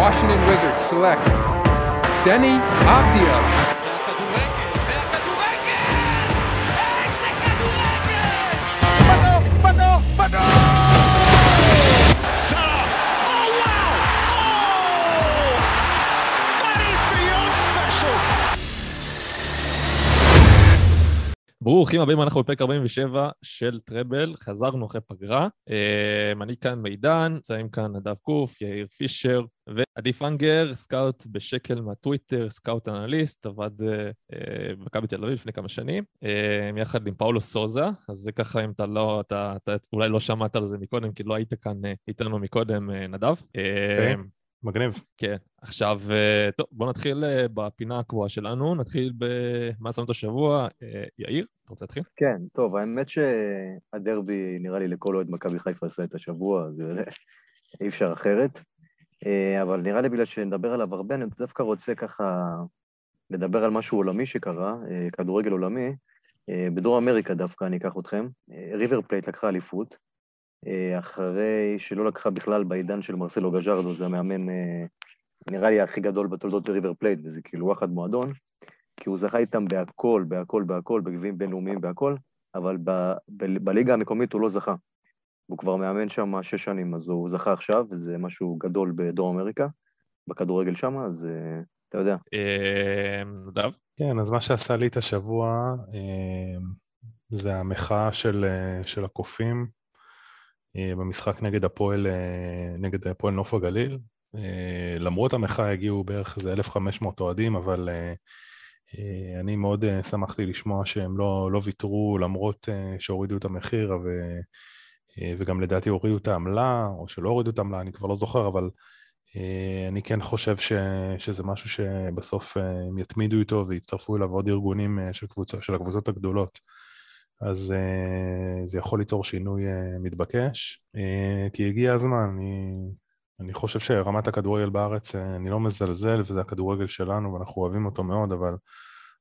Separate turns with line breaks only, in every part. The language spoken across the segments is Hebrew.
Washington Wizards select Deni Avdija.
ברוכים הבאים, אנחנו בפרק 47 של טראבל, חזרנו אחרי פגרה. אה, אני כאן מידן, נמצאים כאן נדב קוף, יאיר פישר ועדי פנגר, סקאוט בשקל מהטוויטר, סקאוט אנליסט, עבד אה, אה, במכבי תל אביב לפני כמה שנים, יחד עם פאולו סוזה, אז זה ככה אם אתה לא, אתה, אולי לא שמעת על זה מקודם, כי לא היית כאן איתנו מקודם, נדב. Okay.
מגניב.
כן, עכשיו, אה, טוב, בואו נתחיל אה, בפינה הקבועה שלנו, נתחיל במה שמת השבוע. אה, יאיר, אתה רוצה להתחיל?
כן, טוב, האמת שהדרבי נראה לי לכל אוהד מכבי חיפה עשה את השבוע, זה אי אפשר אחרת. אבל נראה לי בגלל שנדבר עליו הרבה, אני דווקא רוצה ככה לדבר על משהו עולמי שקרה, כדורגל עולמי. בדרום אמריקה דווקא אני אקח אתכם. ריבר פלייט לקחה אליפות, אחרי שלא לקחה בכלל בעידן של מרסלו גז'רדו, זה המאמן, אה, נראה לי הכי גדול בתולדות ריבר פלייט, וזה כאילו וואחד מועדון, כי הוא זכה איתם בהכל, בהכל, בהכל, בגביעים בינלאומיים, בהכל, אבל ב, ב, בליגה המקומית הוא לא זכה. הוא כבר מאמן שם שש שנים, אז הוא זכה עכשיו, וזה משהו גדול בדרום אמריקה, בכדורגל שם, אז אה, אתה יודע.
נדב?
כן, אז מה שעשה לי את השבוע זה המחאה של, של הקופים. אה, במשחק נגד הפועל, אה, נגד הפועל נוף הגליל. אה, למרות המחאה הגיעו בערך איזה 1,500 אוהדים, אבל אני מאוד שמחתי לשמוע שהם לא, לא ויתרו למרות שהורידו את המחיר, ו, וגם לדעתי הורידו את העמלה, או שלא הורידו את העמלה, אני כבר לא זוכר, אבל אני כן חושב ש, שזה משהו שבסוף הם יתמידו איתו ויצטרפו אליו עוד ארגונים של, קבוצה, של הקבוצות הגדולות. אז uh, זה יכול ליצור שינוי uh, מתבקש, uh, כי הגיע הזמן, אני, אני חושב שרמת הכדורגל בארץ, uh, אני לא מזלזל, וזה הכדורגל שלנו ואנחנו אוהבים אותו מאוד, אבל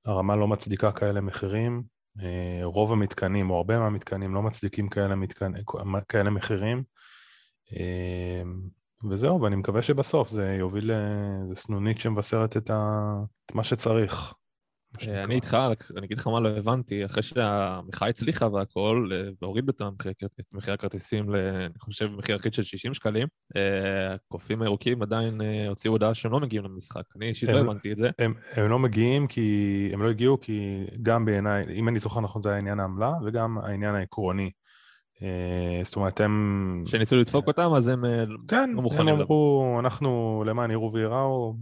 הרמה לא מצדיקה כאלה מחירים. Uh, רוב המתקנים, או הרבה מהמתקנים, לא מצדיקים כאלה, מתקנ... כאלה מחירים. Uh, וזהו, ואני מקווה שבסוף זה יוביל, זה סנונית שמבשרת את, ה... את מה שצריך.
אה, אני איתך, רק אני אגיד לך מה לא הבנתי, אחרי שהמחאה הצליחה והכל, אה, והוריד את מחיר הכרטיסים, אני חושב, במחיר אחיד של 60 שקלים, אה, הקופים הירוקים עדיין הוציאו הודעה שהם לא מגיעים למשחק. אני אישית לא הבנתי את זה.
הם, הם לא מגיעים כי, הם לא הגיעו כי גם בעיניי, אם אני זוכר נכון, זה העניין העמלה, וגם העניין העקרוני. זאת אומרת, הם...
שניסו לדפוק אותם, אז הם
כן, לא מוכנים. כן, הם אמרו, אנחנו למען יראו וייראו,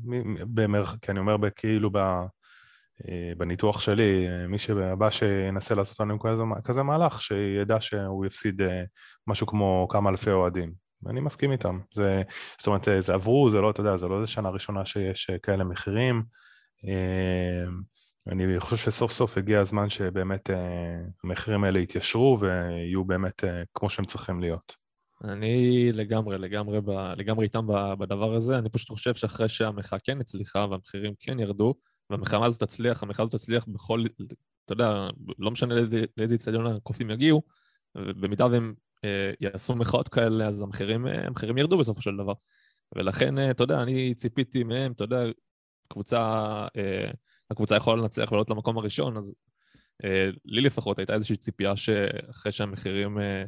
כי אני אומר כאילו ב... אה, בניתוח שלי, אה, מי שבא שינסה לעשות לנו כזה, כזה מהלך, שידע שהוא יפסיד אה, משהו כמו כמה אלפי אוהדים. ואני מסכים איתם. זה, זאת אומרת, זה עברו, זה לא, אתה יודע, זה לא איזה שנה ראשונה שיש כאלה מחירים. אני חושב שסוף סוף הגיע הזמן שבאמת המחירים האלה יתיישרו ויהיו באמת כמו שהם צריכים להיות.
אני לגמרי, לגמרי, לגמרי איתם בדבר הזה. אני פשוט חושב שאחרי שהמחאה כן הצליחה והמחירים כן ירדו, והמלחמה הזאת תצליח, המלחמה הזאת תצליח בכל, אתה יודע, לא משנה לאיזה, איצטדיון הקופים יגיעו, במידה והם אה, יעשו מחאות כאלה, אז המחירים, אה, המחירים ירדו בסופו של דבר. ולכן, אה, אתה יודע, אני ציפיתי מהם, אתה יודע, קבוצה, אה, הקבוצה יכולה לנצח ולעלות למקום הראשון, אז אה, לי לפחות הייתה איזושהי ציפייה שאחרי שהמחירים אה,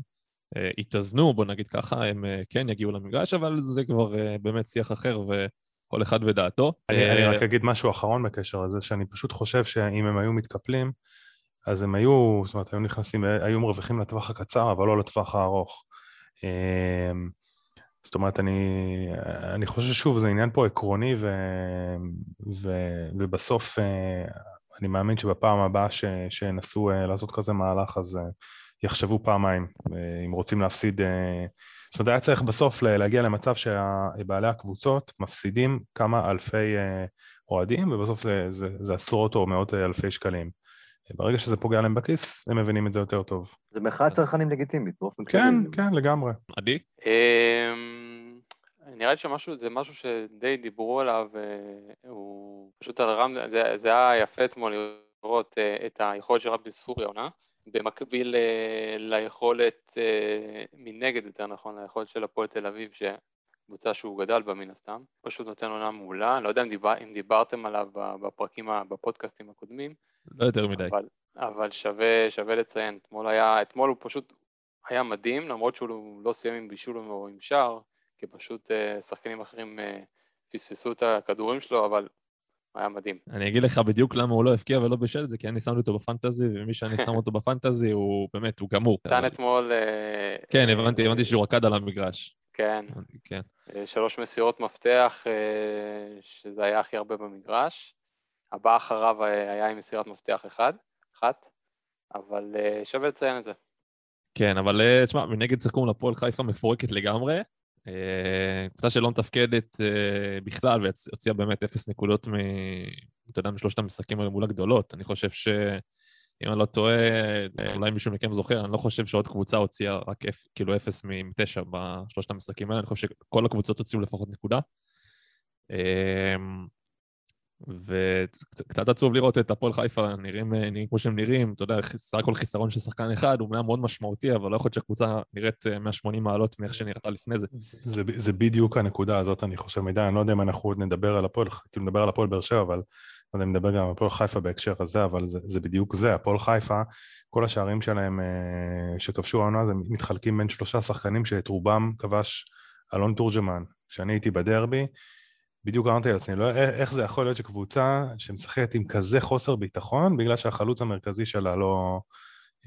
אה, יתאזנו, בוא נגיד ככה, הם אה, כן יגיעו למגרש, אבל זה כבר אה, באמת שיח אחר, ו... כל אחד ודעתו.
אני, אני אה, רק אגיד משהו אחרון בקשר לזה, שאני פשוט חושב שאם הם היו מתקפלים, אז הם היו, זאת אומרת, היו נכנסים, היו מרוויחים לטווח הקצר, אבל לא לטווח הארוך. אמ, זאת אומרת, אני, אני חושב ששוב, זה עניין פה עקרוני, ו, ו, ובסוף אה, אני מאמין שבפעם הבאה ש, שינסו אה, לעשות כזה מהלך, אז יחשבו פעמיים, אם רוצים להפסיד זאת אומרת, היה צריך בסוף להגיע למצב שבעלי הקבוצות מפסידים כמה אלפי אה, אוהדים, ובסוף זה, זה, זה עשרות או מאות אלפי שקלים. ברגע שזה פוגע להם בכיס, הם מבינים את זה יותר טוב.
זה מחאה צרכנים לגיטימית באופן
כללי. כן, כן, לגמרי.
עדי?
אמ, נראה לי שמשהו, זה משהו שדי דיברו עליו, אה, הוא פשוט על רם, זה, זה היה יפה אתמול לראות אה, את היכולת של רבי ספורי העונה. במקביל אה, ליכולת, אה, מנגד יותר נכון, ליכולת של הפועל תל אביב, קבוצה שהוא גדל בה מן הסתם, פשוט נותן עונה מעולה, אני לא יודע אם, דיבר, אם דיברתם עליו בפרקים, בפודקאסטים הקודמים.
לא יותר מדי.
אבל, אבל שווה, שווה לציין, אתמול, היה, אתמול הוא פשוט היה מדהים, למרות שהוא לא סיים עם בישול או עם שער, כי פשוט uh, שחקנים אחרים פספסו את הכדורים שלו, אבל היה מדהים.
אני אגיד לך בדיוק למה הוא לא הפקיע ולא בישל את זה, כי אני שמתי אותו בפנטזי, ומי שאני שם אותו בפנטזי הוא באמת, הוא גמור.
נתן אתמול... אה,
כן, הבנתי, הבנתי שהוא רקד על המגרש.
כן.
כן.
שלוש מסירות מפתח, שזה היה הכי הרבה במגרש. הבא אחריו היה עם מסירת מפתח אחד, אחת, אבל שווה לציין את זה.
כן, אבל תשמע, מנגד שיחקו מול הפועל חיפה מפורקת לגמרי. אה, קבוצה שלא מתפקדת אה, בכלל והוציאה באמת אפס נקודות, מ... אתה יודע, משלושת המשחקים האלה מול הגדולות. אני חושב ש... אם אני לא טועה, אולי מישהו מכם זוכר, אני לא חושב שעוד קבוצה הוציאה רק אפ, כאילו אפס מתשע בשלושת המשחקים האלה, אני חושב שכל הקבוצות הוציאו לפחות נקודה. אה, וקצת עצוב לראות את הפועל חיפה נראים, נראים כמו שהם נראים, אתה יודע, סך הכל חיסרון של שחקן אחד, הוא מאוד משמעותי, אבל לא יכול להיות שהקבוצה נראית 180 אה, מעלות מאיך שנראתה לפני זה.
זה, זה. זה בדיוק הנקודה הזאת, אני חושב, מידע, אני לא יודע אם אנחנו עוד נדבר על הפועל, כאילו נדבר על הפועל באר שבע, אבל לא יודע אם נדבר גם על הפועל חיפה בהקשר הזה, אבל זה, זה בדיוק זה, הפועל חיפה, כל השערים שלהם אה, שכבשו העונה, זה מתחלקים בין שלושה שחקנים שאת רובם כבש אלון תורג'מן, כשאני הייתי בדרבי, בדיוק אמרתי לעצמי, לא, איך זה יכול להיות שקבוצה שמשחקת עם כזה חוסר ביטחון, בגלל שהחלוץ המרכזי שלה לא,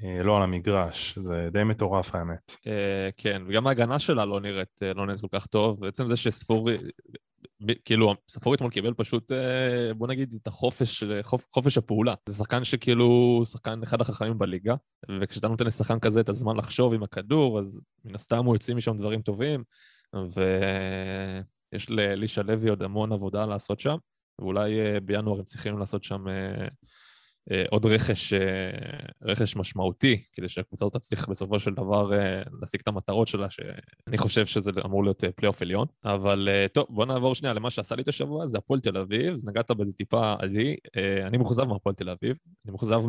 אה, לא על המגרש, זה די מטורף האמת.
אה, כן, וגם ההגנה שלה לא נראית, אה, לא נראית כל כך טוב, בעצם זה שספורי, כאילו, ספורי אתמול קיבל פשוט, בוא נגיד, את החופש, חופש הפעולה. זה שחקן שכאילו, שחקן אחד החכמים בליגה, וכשאתה נותן לשחקן כזה את הזמן לחשוב עם הכדור, אז מן הסתם הוא יוציא משם דברים טובים, ו... יש לאלישע לוי עוד המון עבודה לעשות שם, ואולי אה, בינואר הם צריכים לעשות שם אה, עוד רכש, רכש משמעותי, כדי שהקבוצה הזאת תצליח בסופו של דבר להשיג את המטרות שלה, שאני חושב שזה אמור להיות פלייאוף עליון. אבל טוב, בוא נעבור שנייה למה שעשה לי את השבוע, זה הפועל תל אביב, אז נגעת בזה טיפה עדי. אני מאוכזב מהפועל תל אביב, אני מאוכזב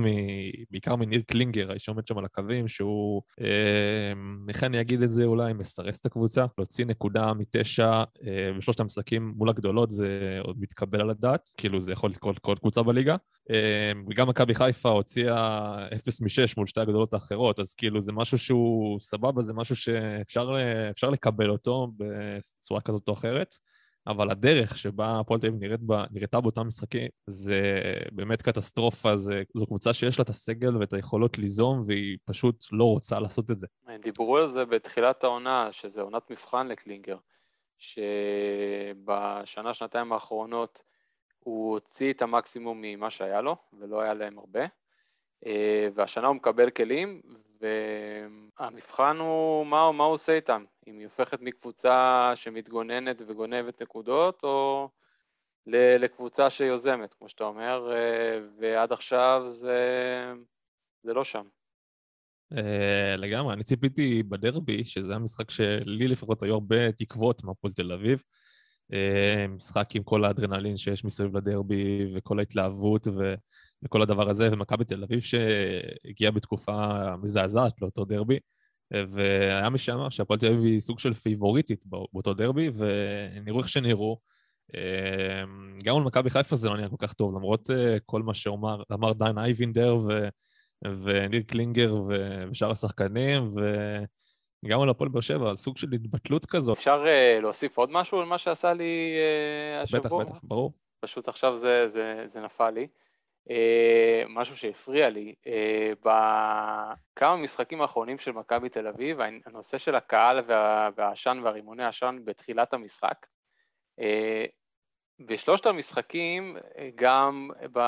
בעיקר מניר קלינגר, האיש שעומד שם על הקווים, שהוא, איך אני אגיד את זה אולי, מסרס את הקבוצה, להוציא נקודה מתשע בשלושת המשחקים מול הגדולות, זה עוד מתקבל על הדעת, כאילו זה יכול לקרות כל קבוצה בליגה. וגם גם מכבי חיפה הוציאה 0 מ-6 מול שתי הגדולות האחרות, אז כאילו זה משהו שהוא סבבה, זה משהו שאפשר לקבל אותו בצורה כזאת או אחרת, אבל הדרך שבה הפועל תל אביב נראתה באותם משחקים זה באמת קטסטרופה, זה, זו קבוצה שיש לה את הסגל ואת היכולות ליזום והיא פשוט לא רוצה לעשות את זה.
דיברו על זה בתחילת העונה, שזה עונת מבחן לקלינגר, שבשנה, שנתיים האחרונות הוא הוציא את המקסימום ממה שהיה לו, ולא היה להם הרבה, אה, והשנה הוא מקבל כלים, והמבחן הוא מה, מה הוא עושה איתם, אם היא הופכת מקבוצה שמתגוננת וגונבת נקודות, או לקבוצה שיוזמת, כמו שאתה אומר, אה, ועד עכשיו זה, זה לא שם.
Uh, לגמרי, אני ציפיתי בדרבי, שזה המשחק שלי לפחות היו הרבה תקוות מהפועל תל אביב. אה, משחק עם כל האדרנלין שיש מסביב לדרבי וכל ההתלהבות ו... וכל הדבר הזה, ומכבי תל אביב שהגיעה בתקופה מזעזעת לאותו דרבי, והיה מי שאמר שהפועל תל אביב היא סוג של פייבוריטית באותו דרבי, ונראו איך שנראו. אה, גם מול מכבי חיפה זה לא נראה כל כך טוב, למרות אה, כל מה שאמר דיין אייבינדר ו... וניר קלינגר ושאר השחקנים, ו... גם על הפועל באר שבע, סוג של התבטלות כזו.
אפשר uh, להוסיף עוד משהו על מה שעשה לי uh, השבוע?
בטח, בטח, ברור.
פשוט עכשיו זה, זה, זה נפל לי. Uh, משהו שהפריע לי, uh, בכמה משחקים האחרונים של מכבי תל אביב, הנושא של הקהל וה, והעשן והרימוני העשן בתחילת המשחק, uh, בשלושת המשחקים, גם, ב,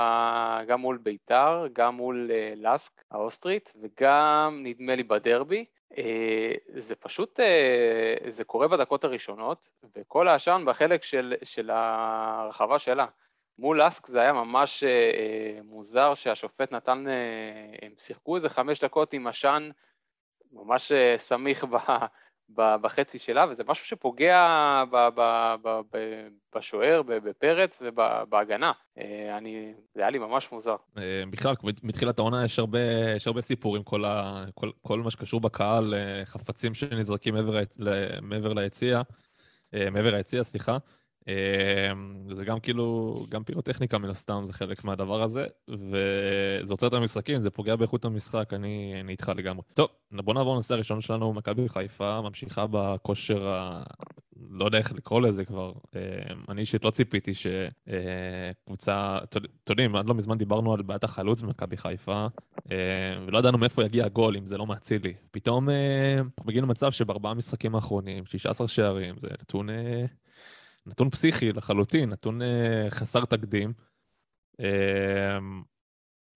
גם מול ביתר, גם מול uh, לסק האוסטרית, וגם נדמה לי בדרבי, זה פשוט, אה, זה קורה בדקות הראשונות, וכל העשן בחלק של, של הרחבה שלה. מול אסק זה היה ממש אה, מוזר שהשופט נתן, הם שיחקו איזה חמש דקות עם עשן ממש סמיך בחצי שלה, וזה משהו שפוגע בשוער, בפרץ ובהגנה. אה, אני, זה היה לי ממש מוזר.
אה, בכלל, מתחילת העונה יש הרבה, יש הרבה סיפורים, כל, ה, כל, כל מה שקשור בקהל, אה, חפצים שנזרקים מעבר, מעבר ליציע. אה, מעבר היציע, סליחה. אה, זה גם כאילו, גם פירוטכניקה מן הסתם, זה חלק מהדבר הזה, וזה עוצר את המשחקים, זה פוגע באיכות המשחק, אני, אני איתך לגמרי. טוב, בוא נעבור לנושא הראשון שלנו, מכבי חיפה ממשיכה בכושר ה... לא יודע איך לקרוא לזה כבר. אה, אני אישית לא ציפיתי שקבוצה, אתם יודעים, עד לא מזמן דיברנו על בעיית החלוץ במכבי חיפה, אה, ולא ידענו מאיפה יגיע הגול, אם זה לא מאצילי. פתאום אה, אנחנו מגיעים למצב שבארבעה משחקים האחרונים, 16 שערים, זה נתון, נתון פסיכי לחלוטין, נתון חסר תקדים.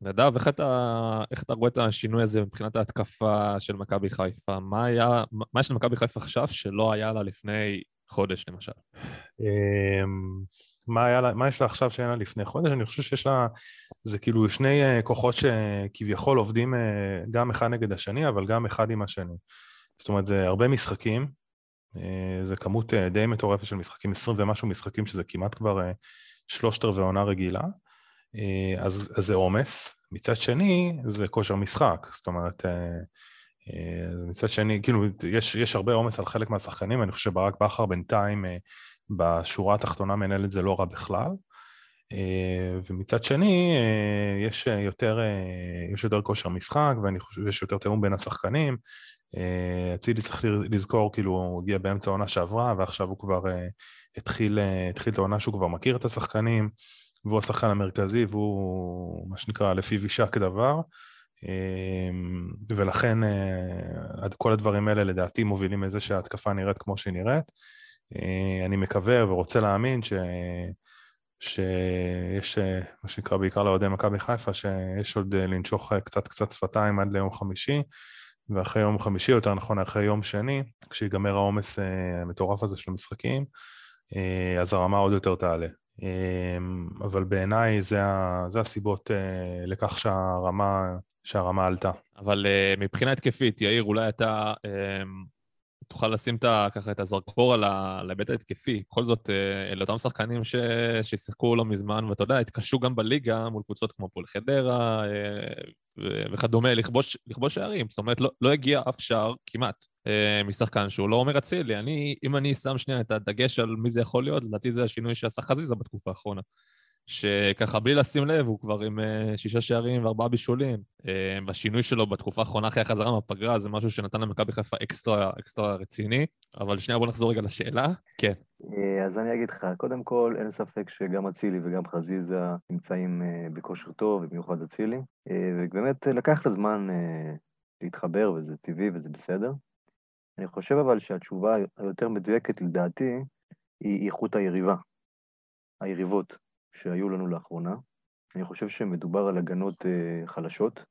נדב, איך אתה, איך אתה רואה את השינוי הזה מבחינת ההתקפה של מכבי חיפה? מה היה, מה יש למכבי חיפה עכשיו שלא היה לה לפני חודש, למשל?
אמ, מה, היה לה, מה יש לה עכשיו שאין לה לפני חודש? אני חושב שיש לה, זה כאילו שני אה, כוחות שכביכול עובדים אה, גם אחד נגד השני, אבל גם אחד עם השני. זאת אומרת, זה הרבה משחקים, אה, זה כמות די מטורפת של משחקים, 20 ומשהו משחקים, שזה כמעט כבר שלושת רבעי עונה רגילה. אה, אז, אז זה עומס. מצד שני, זה כושר משחק, זאת אומרת, אה, אה, מצד שני, כאילו, יש, יש הרבה עומס על חלק מהשחקנים, אני חושב שברק בכר בינתיים בשורה התחתונה מנהל את זה לא רע בכלל. ומצד שני, יש יותר, יש יותר כושר משחק, שיש יותר תיאום בין השחקנים. אצילי צריך לזכור, כאילו, הוא הגיע באמצע העונה שעברה, ועכשיו הוא כבר התחיל, התחיל את העונה שהוא כבר מכיר את השחקנים. והוא השחקן המרכזי והוא מה שנקרא לפיו יישק דבר ולכן אה, כל הדברים האלה לדעתי מובילים לזה שההתקפה נראית כמו שהיא נראית. אה, אני מקווה ורוצה להאמין ש... שיש, אה, מה שנקרא בעיקר לאוהדי מכבי חיפה, שיש עוד לנשוך קצת קצת שפתיים עד ליום חמישי, ואחרי יום חמישי, יותר נכון אחרי יום שני, כשיגמר העומס המטורף הזה של המשחקים, אז הרמה עוד יותר תעלה. אמ, אבל בעיניי זה, זה הסיבות אה, לכך שהרמה, שהרמה עלתה.
אבל אה, מבחינה התקפית, יאיר, אולי אתה תוכל לשים את, ככה את הזרקור על ההיבט ההתקפי. בכל זאת, אה, אלה אותם שחקנים. ששיחקו לא מזמן, ואתה יודע, התקשו גם בליגה מול קבוצות כמו פועל חדרה וכדומה, לכבוש, לכבוש שערים. זאת אומרת, לא, לא הגיע אף שער, כמעט, משחקן שהוא לא אומר אצילי. אני, אם אני שם שנייה את הדגש על מי זה יכול להיות, לדעתי זה השינוי שעשה חזיזה בתקופה האחרונה. שככה בלי לשים לב, הוא כבר עם uh, שישה שערים וארבעה בישולים. Uh, והשינוי שלו בתקופה האחרונה אחרי החזרה מהפגרה זה משהו שנתן למכבי חיפה אקסטרה, אקסטרה רציני. אבל שנייה, בוא נחזור רגע לשאלה. כן.
אה, אז אני אגיד לך, קודם כל, אין ספק שגם אצילי וגם חזיזה נמצאים בכושר טוב, במיוחד אצילי. ובאמת לקח לזמן uh, להתחבר, וזה טבעי וזה בסדר. אני חושב אבל שהתשובה היותר מדויקת לדעתי היא איכות היריבה, היריבות. שהיו לנו לאחרונה. אני חושב שמדובר על הגנות uh, חלשות,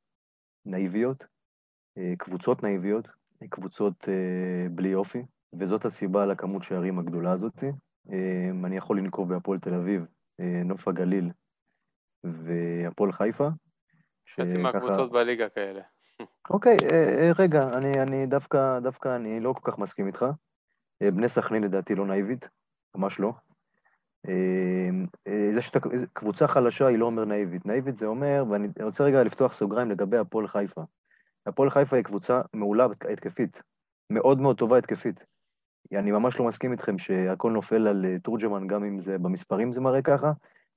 נאיביות, uh, קבוצות נאיביות, קבוצות uh, בלי אופי, וזאת הסיבה לכמות שערים הגדולה הזאת. אני יכול לנקוב בהפועל תל אביב, נוף הגליל והפועל חיפה.
חצי מהקבוצות בליגה כאלה.
אוקיי, okay, רגע, אני, אני דווקא, דווקא אני לא כל כך מסכים איתך. בני סכנין לדעתי לא נאיבית, ממש לא. אמ, אה, זה שאתה קבוצה חלשה היא לא אומר נאיבית. נאיבית זה אומר, ואני רוצה רגע לפתוח סוגריים לגבי הפועל חיפה. הפועל חיפה היא קבוצה מעולה התקפית, מאוד מאוד טובה התקפית. אני ממש לא מסכים איתכם שהכל נופל על אה, תורג'מן, גם אם זה במספרים זה מראה ככה.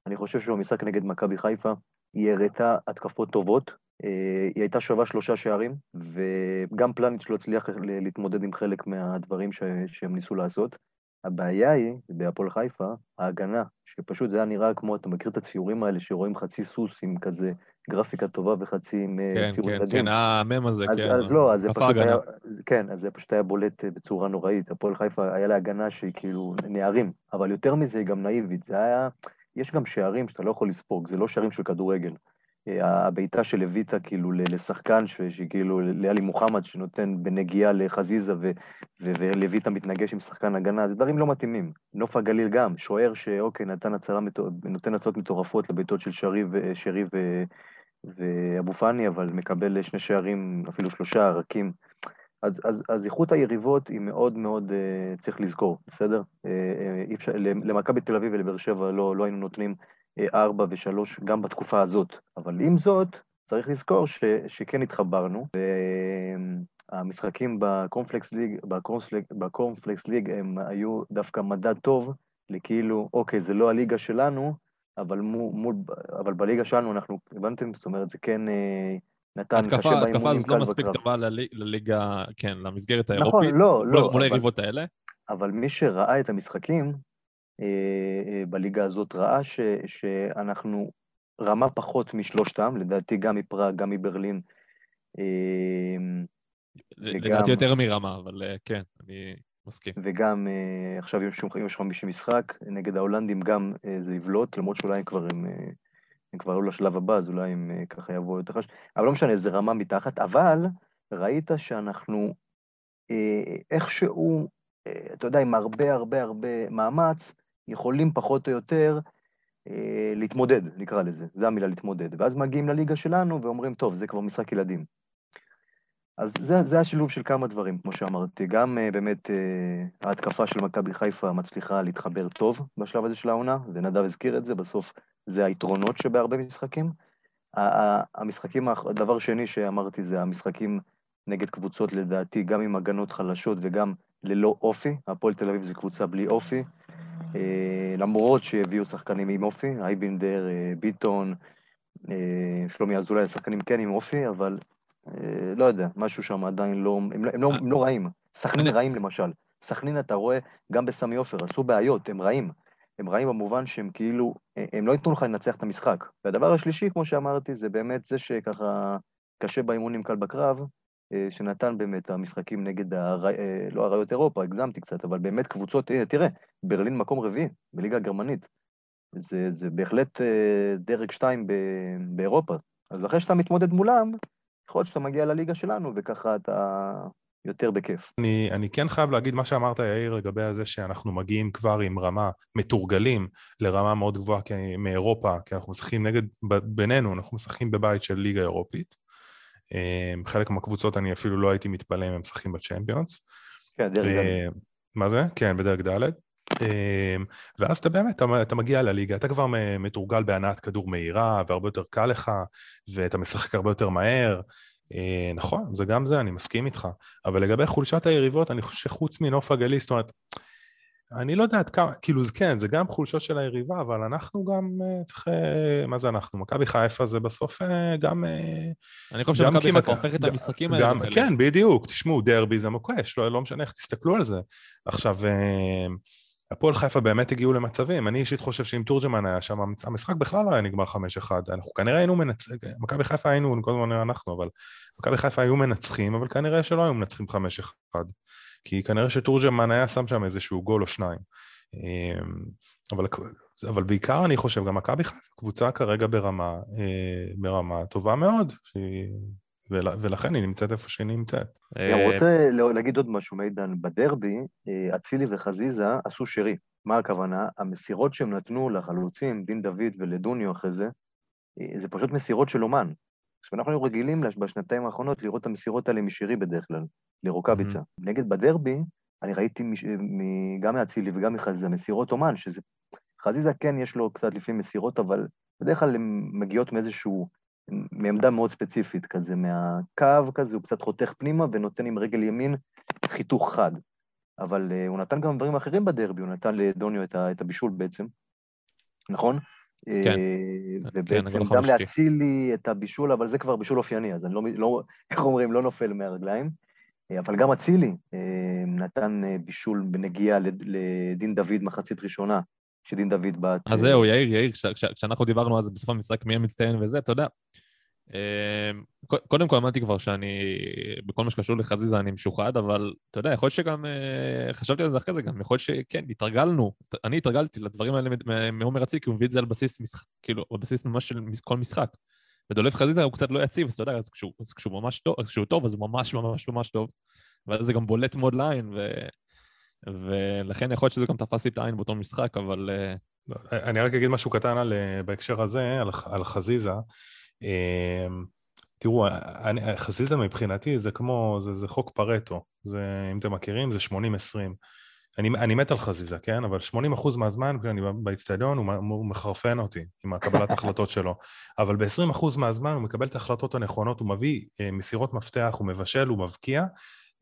אני חושב שבמשחק נגד מכבי חיפה היא הראתה התקפות טובות, אה, היא הייתה שווה שלושה שערים, וגם פלניץ' לא הצליח להתמודד עם חלק מהדברים שהם ניסו לעשות. הבעיה היא, בהפועל חיפה, ההגנה, שפשוט זה היה נראה כמו, אתה מכיר את הציורים האלה שרואים חצי סוס עם כזה גרפיקה טובה וחצי עם אה,
כן, ציור ילדים? כן, כן, המם הזה,
אז,
כן.
אז לא, אז זה פשוט היה, כן, אז זה פשוט היה בולט אה, בצורה נוראית. הפועל חיפה, היה לה הגנה שהיא כאילו נערים, אבל יותר מזה היא גם נאיבית. זה היה, יש גם שערים שאתה לא יכול לספוג, זה לא שערים של כדורגל. הבעיטה של לויטה כאילו לשחקן, שכאילו לאלי מוחמד שנותן בנגיעה לחזיזה ולויטה מתנגש עם שחקן הגנה, זה דברים לא מתאימים. נוף הגליל גם, שוער שאוקיי, נתן הצהרה, נותן הצעות מטורפות לבעיטות של שרי, שרי ו... ואבו פאני, אבל מקבל שני שערים, אפילו שלושה רכים. אז, אז, אז איכות היריבות היא מאוד מאוד, uh, צריך לזכור, בסדר? Uh, uh, למכבי תל אביב ולבאר שבע לא, לא היינו נותנים ארבע ושלוש גם בתקופה הזאת. אבל עם זאת, צריך לזכור ש, שכן התחברנו, המשחקים בקורנפלקס ליג, בקורנפלקס, בקורנפלקס ליג הם היו דווקא מדד טוב לכאילו, אוקיי, זה לא הליגה שלנו, אבל, מול, מול, אבל בליגה שלנו אנחנו, הבנתם? זאת אומרת, זה כן אה, נתן
התקפה,
קשה באימונים,
התקפה הזאת לא מספיק. טובה ללי- לליגה, כן, למסגרת
נכון,
האירופית.
לא,
מול-
לא,
מול היריבות האלה.
אבל מי שראה את המשחקים בליגה הזאת ראה ש, שאנחנו רמה פחות משלושתם, לדעתי גם מפראג, גם מברלין. אה,
לדעתי יותר מרמה, אבל אה, כן, אני מסכים.
וגם אה, עכשיו יום חמישי משחק, נגד ההולנדים גם אה, זה יבלוט, למרות שאולי הם כבר, הם, אה, הם כבר עלו לשלב הבא, אז אולי הם אה, ככה יבואו יותר חש... אבל לא משנה, זה רמה מתחת, אבל ראית שאנחנו אה, איכשהו, אה, אתה יודע, עם הרבה הרבה הרבה מאמץ, יכולים פחות או יותר אה, להתמודד, נקרא לזה, זו המילה להתמודד. ואז מגיעים לליגה שלנו ואומרים, טוב, זה כבר משחק ילדים. אז זה, זה השילוב של כמה דברים, כמו שאמרתי. גם uh, באמת uh, ההתקפה של מכבי חיפה מצליחה להתחבר טוב בשלב הזה של העונה, ונדב הזכיר את זה, בסוף זה היתרונות שבהרבה משחקים. המשחקים, הדבר שני שאמרתי זה המשחקים נגד קבוצות, לדעתי, גם עם הגנות חלשות וגם ללא אופי. הפועל תל אביב זה קבוצה בלי אופי, אה, למרות שהביאו שחקנים עם אופי, אייבינדר, אה, ביטון, אה, שלומי אזולאי, שחקנים כן עם אופי, אבל אה, לא יודע, משהו שם עדיין לא, הם, לא- הם, לא, הם לא רעים. סכנין רעים למשל. סכנין, אתה רואה, גם בסמי עופר, עשו בעיות, הם רעים. הם רעים במובן שהם כאילו, אה, הם לא ייתנו לך לנצח את המשחק. והדבר השלישי, כמו שאמרתי, זה באמת זה שככה קשה באימונים, קל בקרב, אה, שנתן באמת המשחקים נגד, הר... אה, לא אריות אירופה, הגזמתי קצת, אבל באמת קבוצות, אה, תראה, ברלין מקום רביעי, בליגה הגרמנית. זה, זה בהחלט אה, דרג שתיים ב- באירופה. אז אחרי שאתה מתמודד מולם, יכול להיות שאתה מגיע לליגה שלנו, וככה אתה יותר בכיף.
אני, אני כן חייב להגיד מה שאמרת, יאיר, לגבי זה שאנחנו מגיעים כבר עם רמה, מתורגלים לרמה מאוד גבוהה מאירופה, כי אנחנו משחקים נגד, בינינו, אנחנו משחקים בבית של ליגה אירופית. אה, חלק מהקבוצות אני אפילו לא הייתי מתפלא אם הם משחקים בצ'מפיונס.
כן, דרג ד'.
מה זה? כן, בדרג ד'. אה, ואז אתה באמת, אתה, אתה מגיע לליגה, אתה כבר מתורגל בהנעת כדור מהירה, והרבה יותר קל לך, ואתה משחק הרבה יותר מהר. אה, נכון, זה גם זה, אני מסכים איתך. אבל לגבי חולשת היריבות, אני חושב שחוץ מנוף הגליל, זאת אומרת, אני לא יודע עד כמה, כאילו, זה כן, זה גם חולשות של היריבה, אבל אנחנו גם אה, צריך, אה, מה זה אנחנו? מכבי חיפה זה בסוף אה, גם...
אני חושב שמכבי חיפה הופכת את המשחקים האלה.
גם-. כן, בדיוק, תשמעו, דרבי זה מוקש, לא, לא משנה איך תסתכלו על זה. עכשיו, הפועל חיפה באמת הגיעו למצבים, אני אישית חושב שאם תורג'מן היה שם, המשחק בכלל לא היה נגמר 5-1, אנחנו כנראה היינו מנצחים, מכבי חיפה היינו, כל הזמן אנחנו, אבל מכבי חיפה היו מנצחים, אבל כנראה שלא היו מנצחים 5-1, כי כנראה שתורג'מן היה שם שם איזשהו גול או שניים. אה, אבל, אבל בעיקר אני חושב, גם מכבי חיפה קבוצה כרגע ברמה, אה, ברמה טובה מאוד, שהיא, ול, ולכן היא נמצאת איפה שהיא נמצאת.
אה,
רוצה לא- להגיד עוד משהו, מידן. בדרבי, אה, אצילי וחזיזה עשו שרי. מה הכוונה? המסירות שהם נתנו לחלוצים, דין דוד ולדוניו אחרי זה, זה פשוט מסירות של אומן. עכשיו, אנחנו רגילים בשנתיים האחרונות לראות את המסירות האלה משירי בדרך כלל, לרוקאביצה. נגד בדרבי, אני ראיתי מש- מ- גם מאצילי וגם מחזיזה מסירות אומן, שזה... חזיזה כן יש לו קצת לפעמים מסירות, אבל בדרך כלל הן מגיעות מאיזשהו... מעמדה מאוד ספציפית, כזה מהקו כזה, הוא קצת חותך פנימה ונותן עם רגל ימין חיתוך חד. אבל uh, הוא נתן גם דברים אחרים בדרבי, הוא נתן לדוניו את, ה, את הבישול בעצם, נכון?
כן.
Uh,
כן,
ובעצם
הגול
גם
החמישי.
להצילי את הבישול, אבל זה כבר בישול אופייני, אז אני לא, לא איך אומרים, לא נופל מהרגליים. אה, אבל גם אצילי אה, נתן אה, בישול בנגיעה לד- לדין דוד מחצית ראשונה, שדין דוד בעט...
אז זהו, יאיר, יאיר, כש- כש- כשאנחנו דיברנו אז בסוף המשחק מי המצטיין וזה, אתה יודע. אמ, קודם כל אמרתי כבר שאני, בכל מה שקשור לחזיזה אני משוחד, אבל אתה יודע, יכול להיות שגם, אה, חשבתי על זה אחרי זה גם, יכול להיות שכן, התרגלנו, אני התרגלתי לדברים האלה מעומר אצילי, כי הוא מביא את זה על בסיס משחק, כאילו, על בסיס ממש של כל משחק. ודולב חזיזה הוא קצת לא יציב, אז אתה יודע, אז כשהוא, אז כשהוא ממש טוב, אז כשהוא טוב, אז הוא ממש ממש ממש טוב, ואז זה גם בולט מאוד לעין, ו... ולכן יכול להיות שזה גם תפס לי את העין באותו משחק, אבל אה,
לא, אני רק אגיד משהו קטן על, אה, בהקשר הזה, על, על חזיזה. אמ, תראו, אני, חזיזה מבחינתי זה כמו, זה, זה חוק פרטו, זה, אם אתם מכירים, זה 80-20. אני, אני מת על חזיזה, כן? אבל 80% מהזמן כשאני באצטדיון הוא, הוא מחרפן אותי עם הקבלת ההחלטות שלו. אבל ב-20% מהזמן הוא מקבל את ההחלטות הנכונות, הוא מביא אה, מסירות מפתח, הוא מבשל, הוא מבקיע.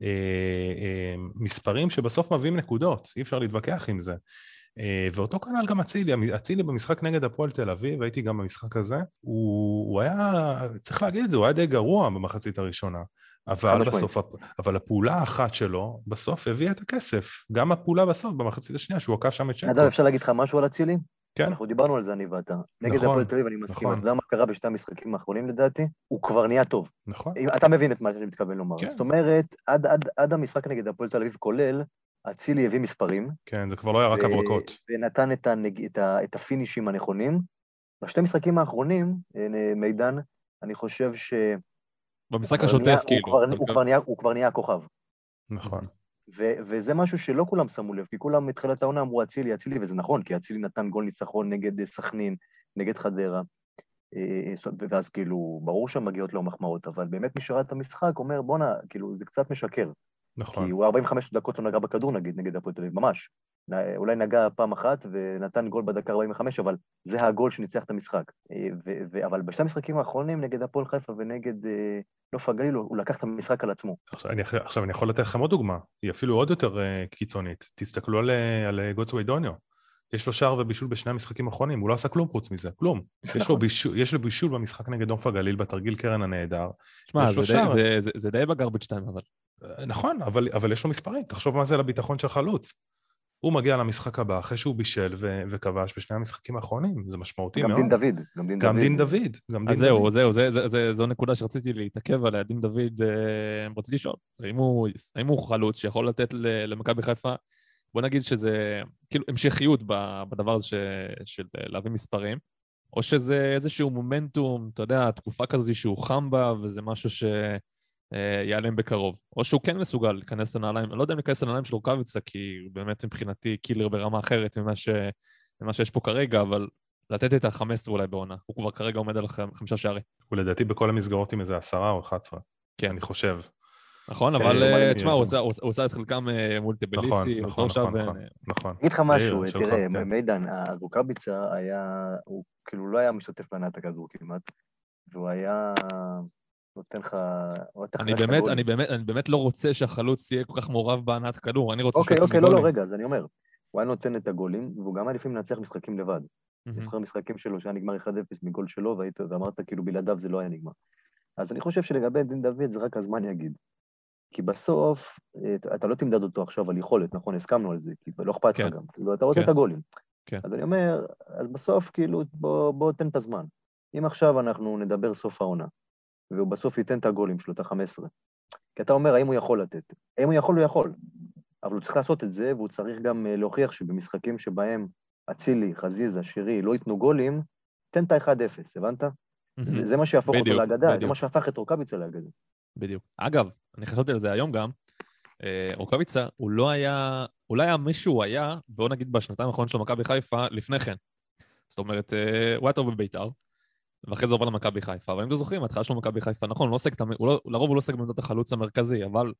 אה, אה, מספרים שבסוף מביאים נקודות, אי אפשר להתווכח עם זה. אה, ואותו כנ"ל גם אצילי, אצילי במשחק נגד הפועל תל אביב, הייתי גם במשחק הזה, הוא, הוא היה, צריך להגיד את זה, הוא היה די גרוע במחצית הראשונה. אבל בסוף, אבל הפעולה האחת שלו, בסוף הביאה את הכסף. גם הפעולה בסוף, במחצית השנייה, שהוא עקף שם את
שנקוס. נדב, אפשר להגיד לך משהו על אצילי?
כן.
אנחנו דיברנו על זה, אני ואתה. נגד נכון, הפועל תל אביב, אני מסכים. נכון. אתה יודע מה קרה בשתי המשחקים האחרונים לדעתי? הוא כבר נהיה טוב.
נכון.
אתה מבין את מה שאני מתכוון לומר. כן. זאת אומרת, עד, עד, עד המשחק נגד הפועל תל אביב כולל, אצילי הביא מספרים.
כן, זה כבר לא היה רק הברקות.
ונתן את, הנג... את, ה... את הפינישים הנכונים. בשתי משחקים האחרונים, אה, מידן, אני חושב ש...
במשחק השוטף, כאילו.
הוא כבר, הוא, כבר נהיה, הוא כבר נהיה הכוכב.
נכון.
ו- וזה משהו שלא כולם שמו לב, כי כולם מתחילת העונה אמרו אצילי, אצילי, וזה נכון, כי אצילי נתן גול ניצחון נגד אה, סכנין, נגד חדרה, אה, ואז כאילו, ברור שמגיעות לו מחמאות, אבל באמת מי שראה את המשחק אומר, בואנה, כאילו, זה קצת משקר.
נכון.
כי הוא 45 דקות לא נגע בכדור, נגיד, נגד הפועל תל אביב, ממש. אולי נגע פעם אחת ונתן גול בדקה 45, אבל זה הגול שניצח את המשחק. אה, ו- ו- אבל בשני המשחקים האחרונים, נגד הפועל חיפה ונגד אה, נוף הגליל, הוא לקח את המשחק על עצמו.
עכשיו אני, עכשיו אני יכול לתת לכם עוד דוגמה, היא אפילו עוד יותר uh, קיצונית. תסתכלו על, על גוטסווי דוניו. יש לו שער ובישול בשני המשחקים האחרונים, הוא לא עשה כלום חוץ מזה, כלום. יש לו. בישול, יש לו בישול במשחק נגד נוף הגליל בתרגיל קרן הנהדר.
שמע, זה, זה, זה, זה, זה די בגרבג' 2 אבל.
נכון, אבל, אבל יש לו מספרים, תחשוב מה זה לביטחון של חלוץ. הוא מגיע למשחק הבא אחרי שהוא בישל ו- וכבש בשני המשחקים האחרונים, זה משמעותי
גם
מאוד.
דין דוד, גם דין
גם
דוד.
דין דוד. גם דין
אז זהו, דוד. זהו, זה, זה, זה, זו נקודה שרציתי להתעכב עליה. דין דוד, אה, רציתי לשאול, האם הוא, האם הוא חלוץ שיכול לתת למכבי חיפה, בוא נגיד שזה כאילו המשכיות בדבר הזה ש, של להביא מספרים, או שזה איזשהו מומנטום, אתה יודע, תקופה כזאת שהוא חם בה, וזה משהו ש... אה, בקרוב. או שהוא כן מסוגל להיכנס לנעליים, אני לא יודע אם להיכנס לנעליים של רוקאביצה, כי הוא באמת מבחינתי קילר ברמה אחרת ממה, ש... ממה שיש פה כרגע, אבל לתת את ה-15 אולי בעונה. הוא כבר כרגע עומד על חמישה שערים.
הוא לדעתי בכל המסגרות עם איזה עשרה או 11. כן. אני חושב.
נכון, כן, אבל אה, תשמע, הוא עושה את חלקם אה, מול טביליסי,
נכון, נכון, נכון, נכון.
אגיד לך משהו, תראה, כן. מידן, רוקאביצה היה, הוא כאילו לא היה משתתף בענת הכדור כמעט, והוא היה נותן לך...
אני באמת, אני באמת, אני באמת לא רוצה שהחלוץ יהיה כל כך מעורב בהנעת כדור, אני רוצה
אוקיי, אוקיי, לא, לא, רגע, אז אני אומר, הוא היה נותן את הגולים, והוא גם היה לפעמים מנצח משחקים לבד. אני זוכר משחקים שלו שהיה נגמר 1-0 מגול שלו, והיית, ואמרת כאילו בלעדיו זה לא היה נגמר. אז אני חושב שלגבי דין דוד זה רק הזמן יגיד. כי בסוף, אה, אתה לא תמדד אותו עכשיו על יכולת, נכון? הסכמנו על זה, כי לא אכפת לך כן. גם. כאילו, אתה רוצה כן. את הגולים.
כן.
אז אני אומר, אז בסוף, כאילו, בוא, בוא תן את הזמן. אם עכשיו אנחנו נדבר סוף העונה, והוא בסוף ייתן את הגולים שלו, את ה-15. כי אתה אומר, האם הוא יכול לתת? האם הוא יכול, הוא יכול. אבל הוא צריך לעשות את זה, והוא צריך גם אה, להוכיח שבמשחקים שבהם אצילי, חזיזה, שירי לא ייתנו גולים, תן את ה-1-0, הבנת? זה, זה מה שיהפוך אותו לאגדה, זה מה שהפך את רוקאביצה לאגדה.
בדיוק. אגב, אני חשבתי על זה היום גם, אה, רוקאביצה, הוא לא היה, אולי היה מי שהוא היה, בואו נגיד בשנתיים האחרונות של מכבי חיפה, לפני כן. זאת אומרת, אה, הוא היה טוב בבית"ר, ואחרי זה עובר למכבי חיפה. אבל אם אתם זוכרים, ההתחלה שלו במכבי חיפה, נכון, הוא לא עוסק, הוא לא, לרוב הוא לא עוסק בעמדת החלוץ המרכזי, אבל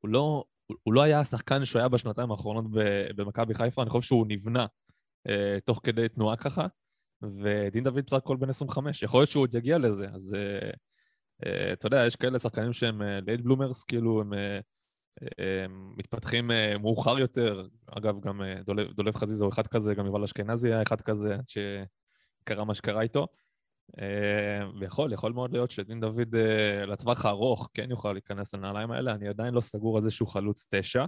הוא לא, הוא לא היה השחקן שהוא היה בשנתיים האחרונות במכבי חיפה, אני חושב שהוא נבנה אה, תוך כדי תנועה ככה, ודין דוד בסך הכל בן 25, יכול להיות שהוא עוד יגיע לזה, אז אה, אתה יודע, יש כאלה שחקנים שהם late אה, bloomers, כאילו הם אה, אה, מתפתחים אה, מאוחר יותר, אגב, גם אה, דולב, דולב חזיזה הוא אחד כזה, גם יובל אשכנזי היה אחד כזה, שקרה מה שקרה איתו. אה, ויכול, יכול מאוד להיות שדין דוד אה, לטווח הארוך כן יוכל להיכנס לנעליים האלה, אני עדיין לא סגור על זה שהוא חלוץ תשע,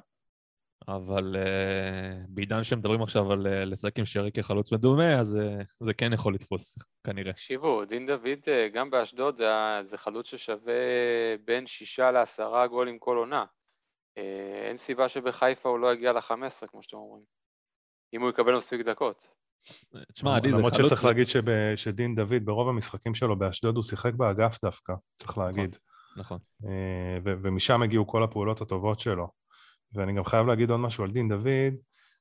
אבל uh, בעידן שמדברים עכשיו על uh, לשחק עם שרי כחלוץ מדומה, אז uh, זה כן יכול לתפוס, כנראה.
תקשיבו, דין דוד uh, גם באשדוד זה, זה חלוץ ששווה בין שישה לעשרה גולים כל עונה. Uh, אין סיבה שבחיפה הוא לא יגיע לחמש עשרה, כמו שאתם אומרים. אם הוא יקבל מספיק דקות.
תשמע, עדי, זה
חלוץ... למרות שצריך להגיד שדין דוד, ברוב המשחקים שלו באשדוד הוא שיחק באגף דווקא, צריך להגיד.
נכון.
אה, ומשם הגיעו כל הפעולות הטובות שלו. ואני גם חייב להגיד עוד משהו על דין דוד,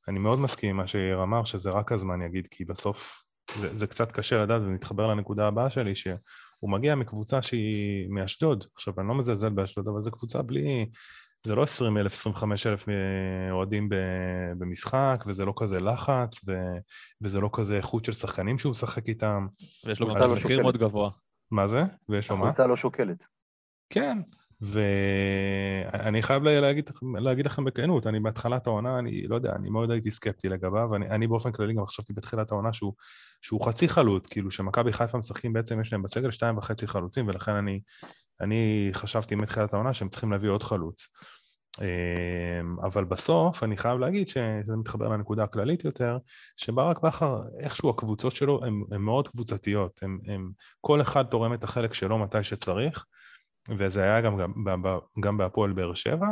אני מאוד מסכים עם מה שיאיר אמר, שזה רק הזמן יגיד, כי בסוף זה, זה קצת קשה לדעת, ונתחבר לנקודה הבאה שלי, שהוא מגיע מקבוצה שהיא מאשדוד. עכשיו, אני לא מזלזל באשדוד, אבל זו קבוצה בלי, זה לא 20 אלף, 25 אלף אוהדים במשחק, וזה לא כזה לחץ, ו, וזה לא כזה איכות של שחקנים שהוא משחק איתם.
ויש לו גם
לא
מחיר. מאוד גבוה.
מה זה? ויש לו מה?
הקבוצה לא שוקלת.
כן, ואני חייב להגיד, להגיד לכם בכנות, אני בהתחלת העונה, אני לא יודע, אני מאוד הייתי סקפטי לגביו, אני, אני באופן כללי גם חשבתי בתחילת העונה שהוא, שהוא חצי חלוץ, כאילו שמכבי חיפה משחקים בעצם, יש להם בסגל שתיים וחצי חלוצים, ולכן אני, אני חשבתי מתחילת העונה שהם צריכים להביא עוד חלוץ. אמ, אבל בסוף אני חייב להגיד שזה מתחבר לנקודה הכללית יותר, שברק בכר, איכשהו הקבוצות שלו הן מאוד קבוצתיות, הם, הם, כל אחד תורם את החלק שלו מתי שצריך, וזה היה גם, גם, גם בהפועל באר שבע,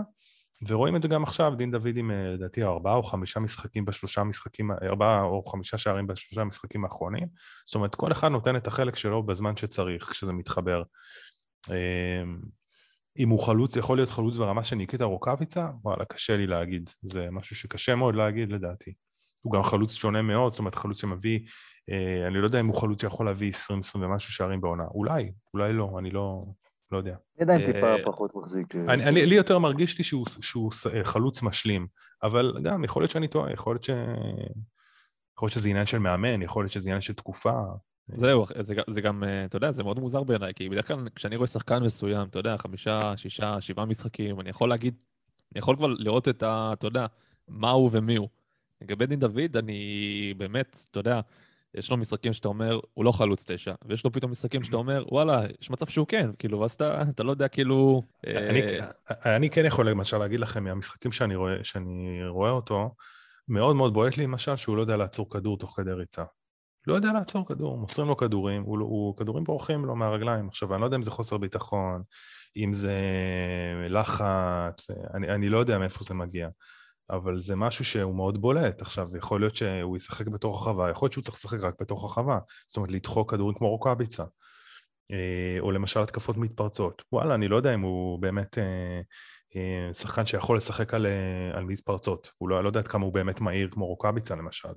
ורואים את זה גם עכשיו, דין דוד עם אה, לדעתי ארבעה או חמישה משחקים בשלושה משחקים, ארבעה או חמישה שערים בשלושה המשחקים האחרונים, זאת אומרת כל אחד נותן את החלק שלו בזמן שצריך, כשזה מתחבר. אמ, אם הוא חלוץ, יכול להיות חלוץ ברמה של ניקיטה רוקאביצה? וואלה, קשה לי להגיד, זה משהו שקשה מאוד להגיד לדעתי. הוא גם חלוץ שונה מאוד, זאת אומרת חלוץ שמביא, אה, אני לא יודע אם הוא חלוץ שיכול להביא 20-20 ומשהו שערים בעונה, אולי, אולי לא, אני לא, לא יודע.
אני עדיין
אה,
טיפה פחות מחזיק. אה,
אני, אני, לי יותר מרגיש לי שהוא, שהוא אה, חלוץ משלים, אבל גם יכול להיות שאני טועה, יכול להיות, ש... יכול להיות שזה עניין של מאמן, יכול להיות שזה עניין של תקופה.
זהו, זה, גם- זה גם, אה, אתה יודע, זה מאוד מוזר בעיניי, כי בדרך כלל כשאני רואה שחקן מסוים, אתה יודע, חמישה, שישה, שבעה משחקים, אני יכול להגיד, אני יכול כבר לראות את ה... אתה יודע, מה הוא ומי הוא. לגבי דין דוד, אני באמת, אתה יודע, יש לו משחקים שאתה אומר, הוא לא חלוץ תשע, ויש לו פתאום משחקים שאתה אומר, וואלה, יש מצב שהוא כן, כאילו, ואז אתה, אתה לא יודע, כאילו... אה,
אני, אני כן יכול למשל להגיד לכם מהמשחקים שאני רואה, שאני רואה אותו, מאוד מאוד בועט לי למשל שהוא לא יודע לעצור כדור תוך כדי ריצה. לא יודע לעצור כדור, מוסרים לו כדורים, הוא, לא- הוא, כדורים בורחים לו מהרגליים. עכשיו, אני לא יודע אם זה חוסר ביטחון, אם זה לחץ, אני, אני לא יודע מאיפה זה מגיע, אבל זה משהו שהוא מאוד בולט. עכשיו, יכול להיות שהוא ישחק בתוך החווה, יכול להיות שהוא צריך לשחק רק בתוך החווה, זאת אומרת, לדחוק כדורים כמו רוקאביצה. אה, או למשל התקפות מתפרצות. וואלה, אני לא יודע אם הוא באמת אה, אה, שחקן שיכול לשחק על, על מתפרצות. הוא לא, לא יודע כמה הוא באמת מהיר כמו רוקאביצה למשל.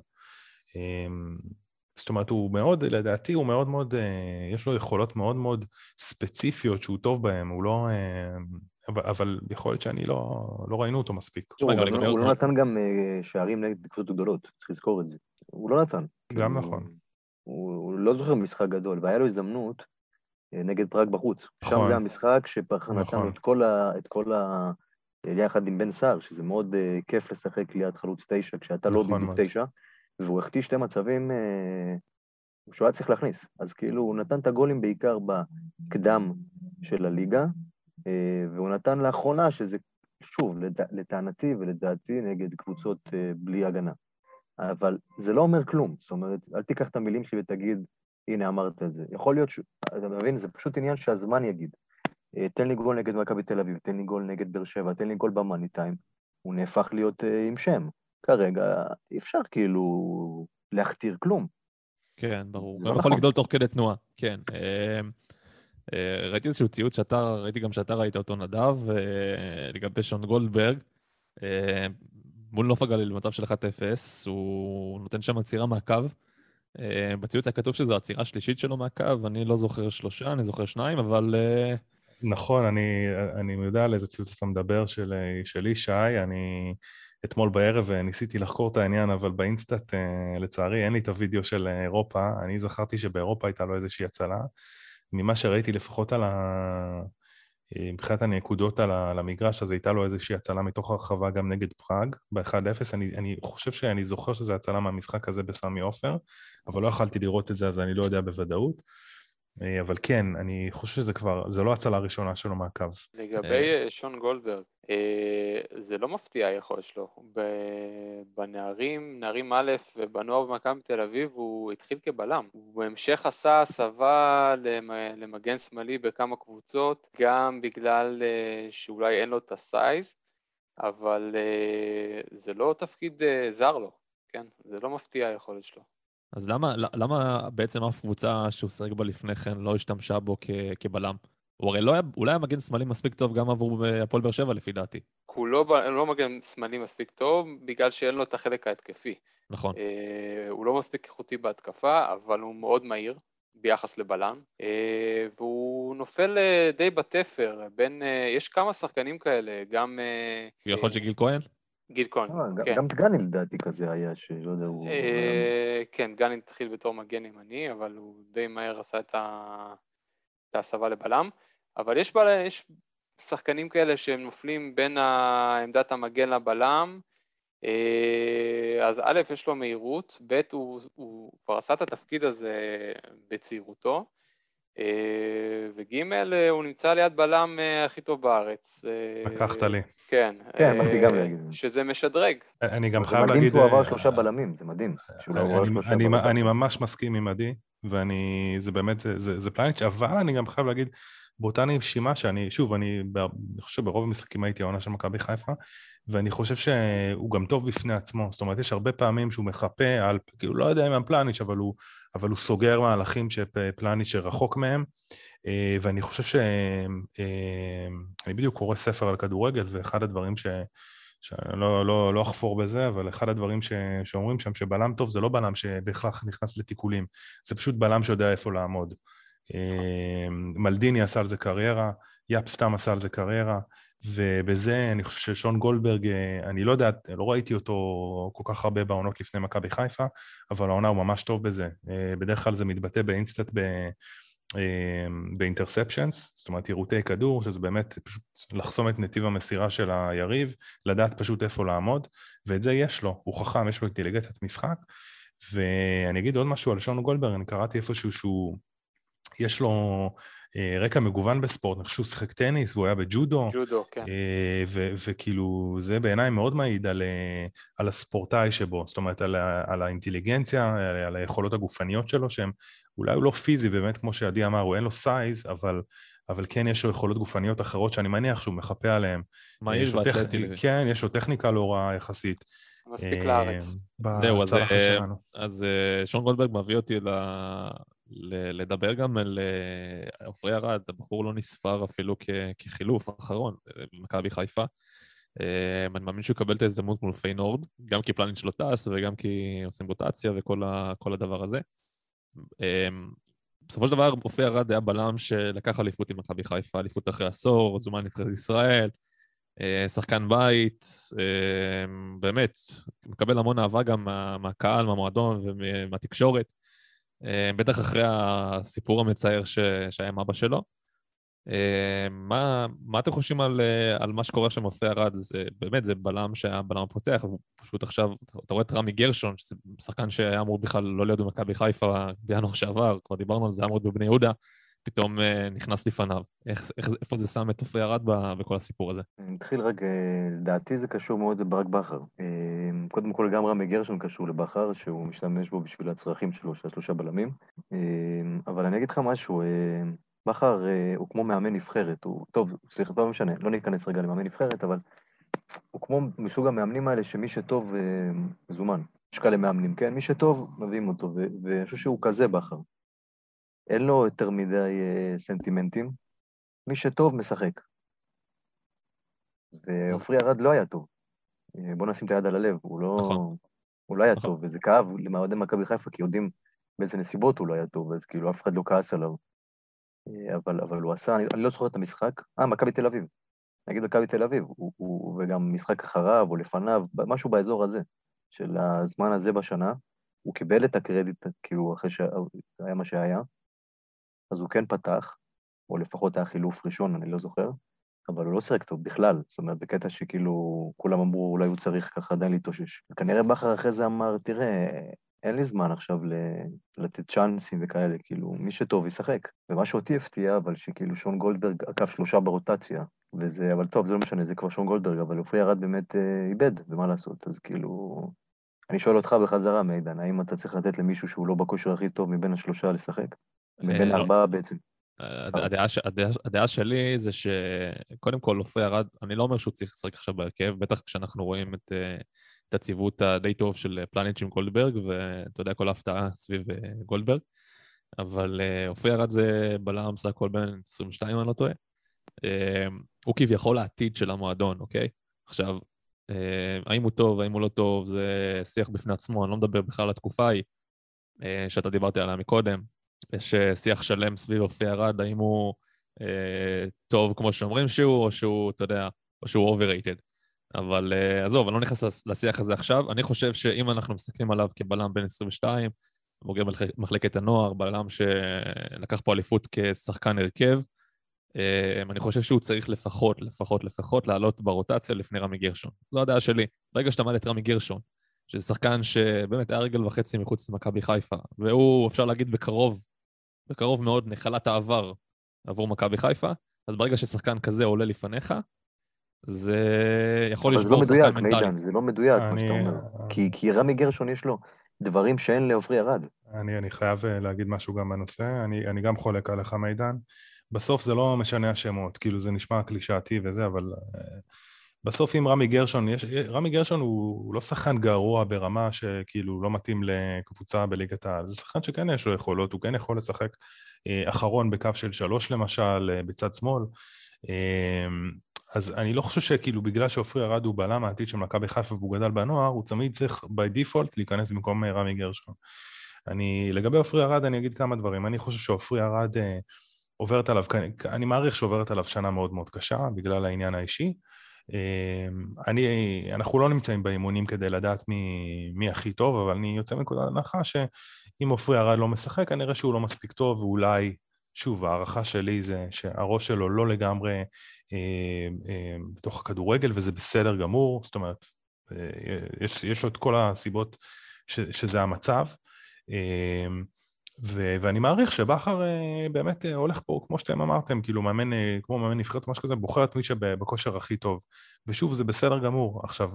זאת אומרת, הוא מאוד, לדעתי הוא מאוד מאוד, יש לו יכולות מאוד מאוד ספציפיות שהוא טוב בהן, הוא לא... אה, אבל, אבל יכול להיות שאני לא, לא ראינו אותו מספיק.
הוא
רגע,
לא- הוא לא נתן גם אה, שערים נגד קבוצות גדולות, צריך לזכור את זה. הוא לא נתן.
גם
הוא-
נכון.
הוא הוא לא זוכר משחק גדול, והיה לו הזדמנות אה, נגד פראג בחוץ. שם
נכון.
זה המשחק שפרחה נתן
נכון.
את כל ה... את כל ה... יחד עם בן סער, שזה מאוד אה, כיף לשחק ליד חלוץ תשע, כשאתה לא
נכון
בדיוק
מאוד.
תשע, והוא החטיא שתי מצבים אה, שהוא היה צריך להכניס. אז כאילו, הוא נתן את הגולים בעיקר בקדם של הליגה, אה, והוא נתן לאחרונה, שזה, שוב. לטענתי ולדעתי, נגד קבוצות אה, בלי הגנה. אבל זה לא אומר כלום, זאת אומרת, אל תיקח את המילים שלי ותגיד, הנה אמרת את זה. יכול להיות ש... אתה מבין, זה פשוט עניין שהזמן יגיד. אה, תן לי גול נגד מכבי תל אביב, תן לי גול נגד באר שבע, תן לי גול במאני טיים. הוא נהפך להיות אה, עם שם. כרגע אי אפשר כאילו להכתיר כלום.
כן, ברור. גם
לא
יכול
נכון.
לגדול תוך כדי תנועה, כן. אה, ראיתי איזשהו ציוץ שאתה, ראיתי גם שאתה ראית אותו, נדב, אה, לגבי שון גולדברג. אה, מול נוף הגליל במצב של 1-0, הוא נותן שם עצירה מהקו. בציוץ היה כתוב שזו העצירה השלישית שלו מהקו, אני לא זוכר שלושה, אני זוכר שניים, אבל
נכון, אני, אני יודע על איזה ציוץ אתה מדבר של, של ישי, אני אתמול בערב ניסיתי לחקור את העניין, אבל באינסטאט, לצערי, אין לי את הוידאו של אירופה, אני זכרתי שבאירופה הייתה לו איזושהי הצלה. ממה שראיתי לפחות על ה... אה, מבחינת הנקודות על המגרש, אז הייתה לו איזושהי הצלה מתוך הרחבה גם נגד פראג, ב-1-0. אני, אני חושב שאני זוכר שזו הצלה מהמשחק הזה בסמי עופר, אבל לא יכלתי לראות את זה, אז אני לא יודע בוודאות. אה, אבל כן, אני חושב שזה כבר, זה לא הצלה הראשונה שלו מהקו.
לגבי
אה.
אה, שון גולדברג, זה לא מפתיע היכולת שלו. בנערים, נערים א' ובנוער במכבי תל אביב הוא התחיל כבלם. הוא בהמשך עשה הסבה למ- למגן שמאלי בכמה קבוצות, גם בגלל שאולי אין לו את הסייז, אבל זה לא תפקיד זר לו, כן? זה לא מפתיע היכולת שלו.
אז למה, למה בעצם אף קבוצה שהוא שיחק בה לפני כן לא השתמשה בו כ, כבלם? הוא הרי לא היה, אולי היה מגן שמאלי מספיק טוב גם עבור אה, הפועל באר שבע לפי דעתי.
הוא לא, לא מגן שמאלי מספיק טוב, בגלל שאין לו את החלק ההתקפי.
נכון.
אה, הוא לא מספיק איכותי בהתקפה, אבל הוא מאוד מהיר, ביחס לבלם, אה, והוא נופל אה, די בתפר בין, אה, יש כמה שחקנים כאלה, גם...
יכול להיות שגיל כהן?
גיל כהן,
כן. גם דגני לדעתי כזה היה, שלא יודע, הוא...
כן, דגני התחיל בתור מגן ימני, אבל הוא די מהר עשה את ההסבה לבלם, אבל יש, יש שחקנים כאלה שהם נופלים בין עמדת המגן לבלם, אה, אז א', יש לו מהירות, ב', הוא, הוא כבר עשה את התפקיד הזה בצעירותו, אה, וג', הוא נמצא ליד בלם אה, הכי טוב בארץ.
לקחת לי.
כן.
כן, אמרתי גם להגיד.
שזה משדרג.
אני גם חייב להגיד...
זה מדהים שהוא עבר שלושה בלמים, זה מדהים.
אני ממש מסכים עם עדי, ואני, זה באמת, זה פלניץ', אבל אני גם חייב להגיד, באותה נשימה שאני, שוב, אני, אני חושב שברוב המשחקים הייתי העונה של מכבי חיפה, ואני חושב שהוא גם טוב בפני עצמו, זאת אומרת, יש הרבה פעמים שהוא מחפה על, כאילו, לא יודע אם הם פלניץ', אבל הוא, אבל הוא סוגר מהלכים שפלניץ' רחוק מהם, אה, ואני חושב ש... אה, אני בדיוק קורא ספר על כדורגל, ואחד הדברים ש... שאני לא, לא, לא אחפור בזה, אבל אחד הדברים ש, שאומרים שם, שבלם טוב זה לא בלם שבהכרח נכנס לתיקולים, זה פשוט בלם שיודע איפה לעמוד. אה, מלדיני עשה על זה קריירה, יאפ סתם עשה על זה קריירה, ובזה אני חושב ששון גולדברג, אה, אני לא יודע, לא ראיתי אותו כל כך הרבה בעונות לפני מכבי חיפה, אבל העונה הוא ממש טוב בזה. אה, בדרך כלל זה מתבטא באינסטנט ב... באינטרספשנס, זאת אומרת עירותי כדור, שזה באמת פשוט לחסום את נתיב המסירה של היריב, לדעת פשוט איפה לעמוד, ואת זה יש לו, הוא חכם, יש לו אינטליגנציית משחק, ואני אגיד עוד משהו על שון גולדברג, אני קראתי איפשהו שהוא יש לו אה, רקע מגוון בספורט, אני חושב שהוא שיחק טניס והוא היה בג'ודו.
ג'ודו, כן.
אה, וכאילו, זה בעיניי מאוד מעיד על, אה, על הספורטאי שבו, זאת אומרת, על, על האינטליגנציה, על, על היכולות הגופניות שלו, שהם אולי הוא לא פיזי, באמת, כמו שעדי אמר, הוא אין לו סייז, אבל... אבל כן יש לו יכולות גופניות אחרות שאני מניח שהוא מחפה עליהן.
מהיר ואתלטי.
כן, יש לו טכניקה לא רעה יחסית.
מספיק לארץ.
זהו, אז, אז שון גולדברג מביא אותי לדבר גם על אה, עופרי ארד, הבחור לא נספר אפילו כחילוף אחרון במכבי חיפה. אה, אני מאמין שהוא יקבל את ההזדמנות מול פיינורד, גם כי פלאניץ' שלא טס וגם כי עושים רוטציה וכל הדבר הזה. אה, בסופו של דבר עופרי ארד היה בלם שלקח אליפות עם מכבי חיפה, אליפות אחרי עשור, זומן נבחרת ישראל, שחקן בית, באמת, מקבל המון אהבה גם מהקהל, מהמועדון ומהתקשורת. אה, בטח אחרי הסיפור המצער ש... שהיה עם אבא שלו. אה, מה, מה אתם חושבים על, אה, על מה שקורה שם מופיע ארד? זה באמת, זה בלם שהיה בלם הפותח, פשוט עכשיו, אתה רואה את רמי גרשון, שזה שחקן שהיה אמור בכלל לא להיות במכבי חיפה בינואר שעבר, כבר דיברנו על זה, היה אמור להיות בבני יהודה, פתאום אה, נכנס לפניו. איך, איך, איפה זה שם את עופרי ארד בכל הסיפור הזה?
נתחיל רגע, לדעתי זה קשור מאוד לברק בכר. אה, קודם כל גם רמי גרשון קשור לבכר, שהוא משתמש בו בשביל הצרכים שלו, של השלושה בלמים. אה, אבל אני אגיד לך משהו, בכר הוא כמו מאמן נבחרת, הוא, טוב, סליחה, לא משנה, לא ניכנס רגע למאמן נבחרת, אבל הוא כמו מסוג המאמנים האלה שמי שטוב מזומן. יש כאלה מאמנים, כן? מי שטוב, מביאים אותו, ואני חושב שהוא כזה בכר. אין לו יותר מדי uh, סנטימנטים. מי שטוב, משחק. ועופרי ארד לא היה טוב. אה, בוא נשים את היד על הלב, הוא לא, נכון. הוא לא היה נכון. טוב, וזה כאב למאוהדי מכבי חיפה, כי יודעים באיזה נסיבות הוא לא היה טוב, אז כאילו אף אחד לא כעס עליו. אה, אבל, אבל הוא עשה, אני, אני לא זוכר את המשחק, אה, מכבי תל אביב. נגיד מכבי תל אביב, הוא, הוא, וגם משחק אחריו או לפניו, משהו באזור הזה, של הזמן הזה בשנה, הוא קיבל את הקרדיט, כאילו, אחרי שהיה מה שהיה, אז הוא כן פתח, או לפחות היה חילוף ראשון, אני לא זוכר, אבל הוא לא שיחק טוב בכלל, זאת אומרת, בקטע שכאילו כולם אמרו, אולי הוא צריך ככה עדיין להתאושש. וכנראה בכר אחרי זה אמר, תראה, אין לי זמן עכשיו לתת צ'אנסים וכאלה, כאילו, מי שטוב ישחק. ומה שאותי הפתיע, אבל שכאילו שון גולדברג עקף שלושה ברוטציה, וזה, אבל טוב, זה לא משנה, זה כבר שון גולדברג, אבל עופרי ירד באמת אה, איבד, ומה לעשות, אז כאילו... אני שואל אותך בחזרה, מידן, האם אתה צריך לתת למישהו שהוא לא בכושר הכי טוב מבין השלושה לשחק? מבין אה, ארבעה בעצם.
הדעה, הדעה, הדעה שלי זה שקודם כל עופרי ארד, אני לא אומר שהוא צריך לשחק עכשיו בהרכב, בטח כשאנחנו רואים את, אה, את הציוות הדי טוב של פלנט עם גולדברג, ואתה יודע, כל ההפתעה סביב אה, גולדברג, אבל עופרי ארד זה בלם סך הכל בין 22, אם אני לא טועה. הוא כביכול העתיד של המועדון, אוקיי? עכשיו, האם הוא טוב, האם הוא לא טוב, זה שיח בפני עצמו, אני לא מדבר בכלל על התקופה ההיא שאתה דיברתי עליה מקודם, יש שיח שלם סביב אופי ארד, האם הוא אה, טוב כמו שאומרים שהוא, או שהוא, אתה יודע, או שהוא overrated. אבל אה, עזוב, אני לא נכנס לשיח הזה עכשיו. אני חושב שאם אנחנו מסתכלים עליו כבלם בן 22, בוגר מחלקת הנוער, בלם שלקח פה אליפות כשחקן הרכב, אה, אני חושב שהוא צריך לפחות, לפחות, לפחות לעלות ברוטציה לפני רמי גרשון. זו הדעה שלי. ברגע שאתה מעלה את רמי גרשון, שזה שחקן שבאמת היה רגל וחצי מחוץ למכבי חיפה, והוא, אפשר להגיד, בקרוב, בקרוב מאוד נחלת העבר עבור מכבי חיפה, אז ברגע ששחקן כזה עולה לפניך, זה יכול לשבור שחקן
מנטלי. אבל זה לא מדויק, מידן, זה לא מדויק, מה שאתה אומר. כי, כי רמי גרשון יש לו דברים שאין לעופרי ארד.
אני, אני חייב אה, להגיד משהו גם בנושא, אני, אני גם חולק עליך מידן. בסוף זה לא משנה השמות, כאילו זה נשמע קלישאתי וזה, אבל uh, בסוף אם רמי גרשון, יש, רמי גרשון הוא, הוא לא שחקן גרוע ברמה שכאילו לא מתאים לקבוצה בליגת העל, זה שחקן שכן יש לו יכולות, הוא כן יכול לשחק uh, אחרון בקו של שלוש למשל, uh, בצד שמאל. Uh, אז אני לא חושב שכאילו בגלל שעופרי ארד הוא בלם העתיד של מכבי חיפה והוא גדל בנוער, הוא תמיד צריך by default להיכנס במקום רמי גרשון. אני, לגבי עופרי ארד אני אגיד כמה דברים. אני חושב שעופרי ארד אה, עוברת עליו, אני מעריך שעוברת עליו שנה מאוד מאוד קשה בגלל העניין האישי. אה, אני, אנחנו לא נמצאים באימונים כדי לדעת מי, מי הכי טוב, אבל אני יוצא מנקודת הנחה שאם עופרי ארד לא משחק, כנראה שהוא לא מספיק טוב, ואולי, שוב, ההערכה שלי זה שהראש שלו לא לגמרי אה, אה, בתוך הכדורגל, וזה בסדר גמור, זאת אומרת, אה, יש, יש לו את כל הסיבות ש, שזה המצב. אה, ו- ואני מעריך שבכר uh, באמת uh, הולך פה, כמו שאתם אמרתם, כאילו מאמן, uh, כמו מאמן נבחרת, משהו כזה, בוחר את מי שבכושר הכי טוב. ושוב, זה בסדר גמור. עכשיו,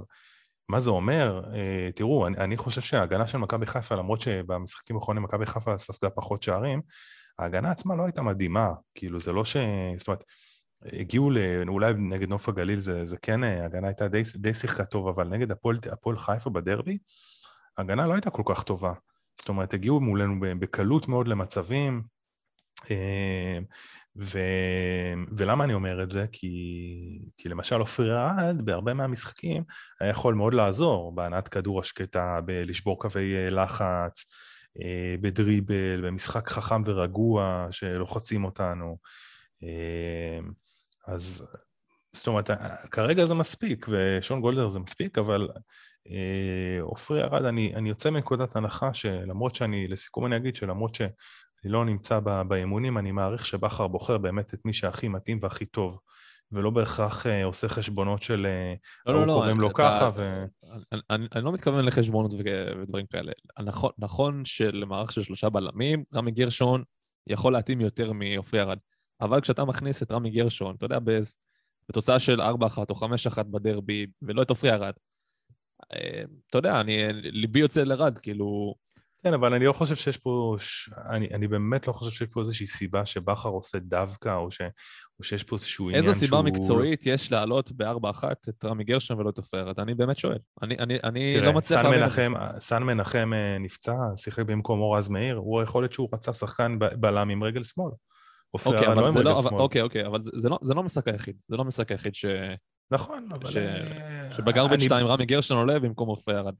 מה זה אומר? תראו, אני, אני חושב שההגנה של מכבי חיפה, למרות שבמשחקים האחרונים מכבי חיפה ספגה פחות שערים, ההגנה עצמה לא הייתה מדהימה. כאילו, זה לא ש... זאת אומרת, הגיעו ל... אולי נגד נוף הגליל זה, זה כן, ההגנה הייתה די, די שיחקה טוב, אבל נגד הפועל חיפה בדרבי, ההגנה לא הייתה כל כך טובה. זאת אומרת, הגיעו מולנו בקלות מאוד למצבים, אה, ו... ולמה אני אומר את זה? כי, כי למשל אופיר ארד בהרבה מהמשחקים היה יכול מאוד לעזור בהנעת כדור השקטה, בלשבור קווי אה, לחץ, אה, בדריבל, במשחק חכם ורגוע שלוחצים אותנו. אז זאת אומרת, כרגע זה מספיק, ושון גולדר זה מספיק, אבל אה, עופרי ארד, אני, אני יוצא מנקודת הנחה שלמרות שאני, לסיכום אני אגיד שלמרות שאני לא נמצא באימונים, אני מעריך שבכר בוחר באמת את מי שהכי מתאים והכי טוב. ולא בהכרח אה, עושה חשבונות של אה,
לא, לא, לא,
קוראים לו ככה ו...
אני, אני, אני לא מתכוון לחשבונות ודברים כאלה. נכון, נכון שלמערך של שלושה בלמים, רמי גרשון יכול להתאים יותר מעופרי ארד. אבל כשאתה מכניס את רמי גרשון, אתה יודע, בתוצאה של 4-1 או 5-1 בדרבי, ולא את עופרי ארד, אה, אתה יודע, אני, ליבי יוצא לרד, כאילו...
כן, אבל אני לא חושב שיש פה, אני, אני באמת לא חושב שיש פה איזושהי סיבה שבכר עושה דווקא, או, ש, או שיש פה איזשהו עניין
שהוא... איזו סיבה מקצועית יש להעלות ב-4-1 את רמי גרשון ולא את עופרת? אני באמת שואל. אני, אני, אני תראה, לא מצליח
להבין את זה. סן מנחם אה, נפצע, שיחק במקום אור רז מאיר, הוא יכול להיות שהוא רצה שחקן בלם עם רגל שמאל.
אוקיי, אבל לא זה לא, אבל, אוקיי, אוקיי, אבל זה, זה, לא, זה לא המשחק היחיד, זה לא המשחק היחיד ש...
נכון, אבל... ש...
אה, שבגרבג' 2 רמי גרשון עולה במקום עופרי ארד.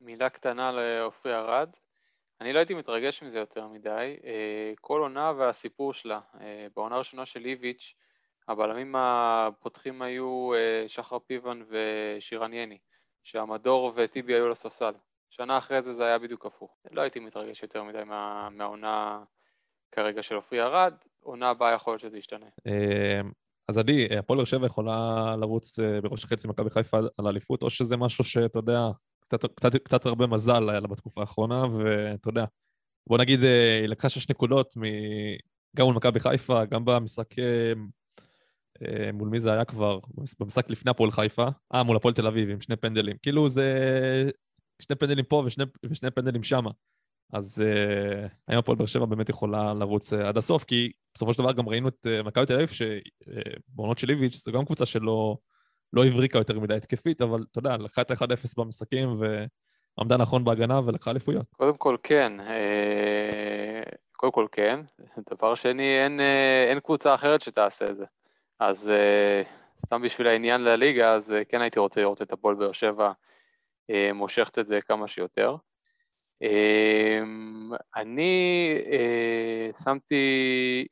מילה קטנה לעופרי ארד. אני לא הייתי מתרגש מזה יותר מדי. אה, כל עונה והסיפור שלה. אה, בעונה הראשונה של איביץ', הבלמים הפותחים היו שחר פיבן ושירן יני, שהמדור וטיבי היו לספסל. שנה אחרי זה זה היה בדיוק הפוך. לא הייתי מתרגש יותר מדי מה, מהעונה כרגע של עופרי ארד, עונה הבאה יכול להיות שזה ישתנה.
אז עדי, הפועל באר שבע יכולה לרוץ אה, בראש החצי מכבי חיפה על אליפות, או שזה משהו שאתה יודע, קצת, קצת, קצת הרבה מזל היה לה בתקופה האחרונה, ואתה יודע, בוא נגיד, אה, היא לקחה שש נקודות מ... גם מול מכבי חיפה, גם במשחק... אה, מול מי זה היה כבר? במשחק לפני הפועל חיפה, אה, מול הפועל תל אביב, עם שני פנדלים. כאילו זה שני פנדלים פה ושני, ושני פנדלים שמה. אז האם הפועל באר שבע באמת יכולה לרוץ uh, עד הסוף? כי בסופו של דבר גם ראינו את uh, מכבי תל אביב, שבעונות של איביץ' זו גם קבוצה שלא לא הבריקה יותר מדי התקפית, אבל אתה יודע, לקחה את ה-1-0 במשחקים ועמדה נכון בהגנה ולקחה אליפויות.
קודם כל כן, קודם כל כן. דבר שני, אין, אין קבוצה אחרת שתעשה את זה. אז סתם בשביל העניין לליגה, אז כן הייתי רוצה לראות את הפועל באר שבע מושכת את זה כמה שיותר. אמ, אני אה, שמתי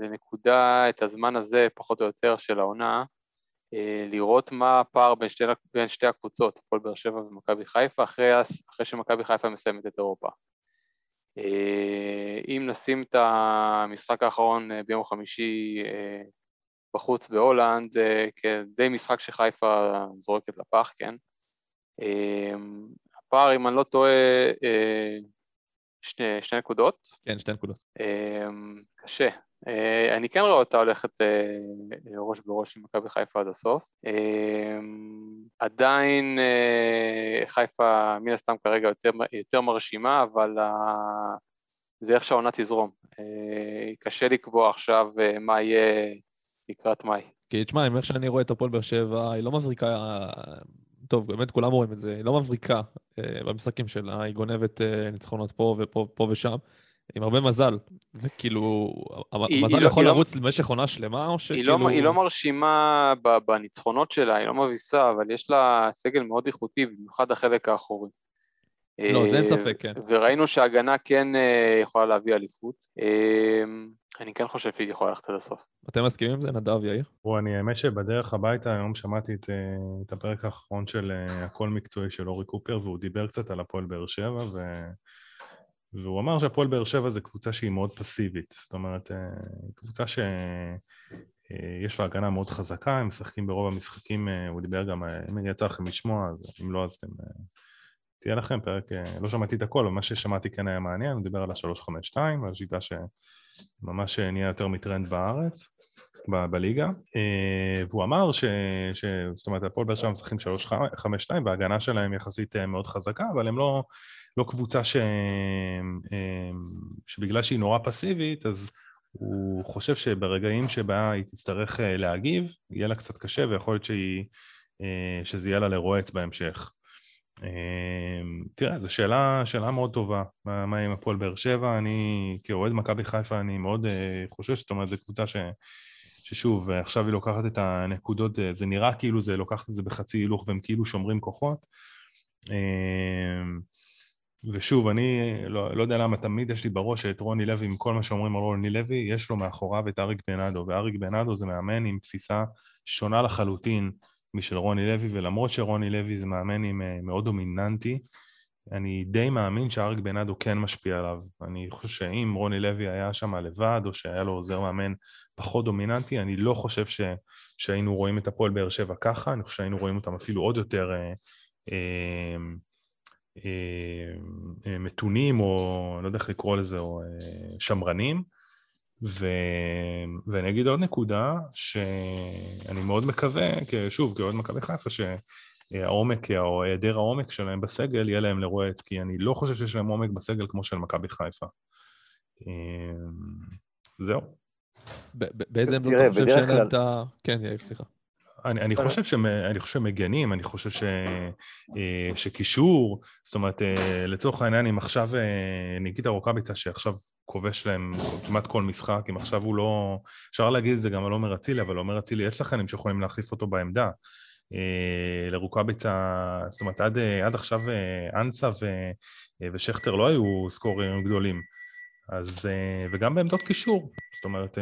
לנקודה את הזמן הזה, פחות או יותר, של העונה, לראות מה הפער בין שתי, בין שתי הקבוצות, הפועל באר שבע ומכבי חיפה, אחרי, אחרי שמכבי חיפה מסיימת את אירופה. אם נשים את המשחק האחרון ביום חמישי בחוץ בהולנד, כדי משחק שחיפה זורקת לפח, כן? הפער, אם אני לא טועה, שני, שני נקודות.
כן, שתי נקודות.
קשה. אני כן רואה אותה הולכת ראש בראש עם מכבי חיפה עד הסוף. עדיין חיפה מן הסתם כרגע יותר, יותר מרשימה, אבל זה איך שהעונה תזרום. קשה לקבוע עכשיו מה יהיה לקראת מאי.
כי תשמע, איך שאני רואה את הפועל באר שבע, היא לא מבריקה, טוב, באמת כולם רואים את זה, היא לא מבריקה אה, במשחקים שלה, היא גונבת אה, ניצחונות פה ופה פה ושם, עם הרבה מזל, וכאילו,
היא-
המזל
היא לא-
יכול
היא לא-
לרוץ למשך עונה שלמה, או
היא
שכאילו...
לא, היא לא מרשימה בניצחונות שלה, היא לא מביסה, אבל יש לה סגל מאוד איכותי, במיוחד החלק האחורי.
לא, זה אין
אה,
ספק, כן.
וראינו שההגנה כן אה, יכולה להביא אליפות. אה, אני כן חושב שהיא יכולה ללכת עד הסוף.
אתם מסכימים עם זה, נדב, יאיר?
בוא, אני האמת שבדרך הביתה היום שמעתי את, את הפרק האחרון של הכל מקצועי של אורי קופר, והוא דיבר קצת על הפועל באר שבע, ו... והוא אמר שהפועל באר שבע זה קבוצה שהיא מאוד פסיבית, זאת אומרת, קבוצה שיש לה הגנה מאוד חזקה, הם משחקים ברוב המשחקים, הוא דיבר גם, אם יצא לכם לשמוע, אז אם לא, אז אתם... אה, תהיה לכם פרק, אה, לא שמעתי את הכל, אבל מה ששמעתי כן היה מעניין, הוא דיבר על ה-352, על השיטה שממש נהיה יותר מטרנד בארץ. ב- בליגה, אה, והוא אמר ש... ש... זאת אומרת, הפועל באר שבע משחקים 3-5-2 וההגנה שלהם יחסית אה, מאוד חזקה, אבל הם לא, לא קבוצה ש... אה, שבגלל שהיא נורא פסיבית, אז הוא חושב שברגעים שבה היא תצטרך אה, להגיב, יהיה לה קצת קשה ויכול להיות שהיא... אה, שזה יהיה לה לרועץ בהמשך. אה, תראה, זו שאלה, שאלה מאוד טובה, מה, מה עם הפועל באר שבע, אני כאוהד מכבי חיפה אני מאוד אה, חושב, זאת אומרת, זו קבוצה ש... ששוב, עכשיו היא לוקחת את הנקודות, זה נראה כאילו זה לוקחת את זה בחצי הילוך והם כאילו שומרים כוחות. ושוב, אני לא, לא יודע למה, תמיד יש לי בראש את רוני לוי, עם כל מה שאומרים על רוני לוי, יש לו מאחוריו את אריק בנאדו, ואריק בנאדו זה מאמן עם תפיסה שונה לחלוטין משל רוני לוי, ולמרות שרוני לוי זה מאמן עם מאוד דומיננטי, אני די מאמין שאריק בנאדו כן משפיע עליו. אני חושב שאם רוני לוי היה שם לבד, או שהיה לו עוזר מאמן פחות דומיננטי, אני לא חושב ש... שהיינו רואים את הפועל באר שבע ככה, אני חושב שהיינו רואים אותם אפילו עוד יותר אה, אה, אה, מתונים, או לא יודע איך לקרוא לזה, או אה, שמרנים. ו... ואני אגיד עוד נקודה, שאני מאוד מקווה, שוב, כאוהד מכבי חיפה, ש... העומק או היעדר העומק שלהם בסגל יהיה להם לרועץ, כי אני לא חושב שיש להם עומק בסגל כמו של מכבי חיפה. זהו.
באיזה עמדות אתה חושב שאין להם את ה... כן, יאיר, סליחה.
אני, אני, חושב שהם, אני חושב שהם מגנים, אני חושב ש, שקישור, זאת אומרת, לצורך העניין, אם עכשיו ניקיטה רוקאביצה, שעכשיו כובש להם כמעט כל משחק, אם עכשיו הוא לא... אפשר להגיד את זה גם על עומר אצילי, אבל עומר אצילי יש שחקנים שיכולים להחליף אותו בעמדה. לרוקאביצה, זאת אומרת, עד, עד עכשיו אנסה ו, ושכטר לא היו סקורים גדולים. אז, וגם בעמדות קישור, זאת אומרת,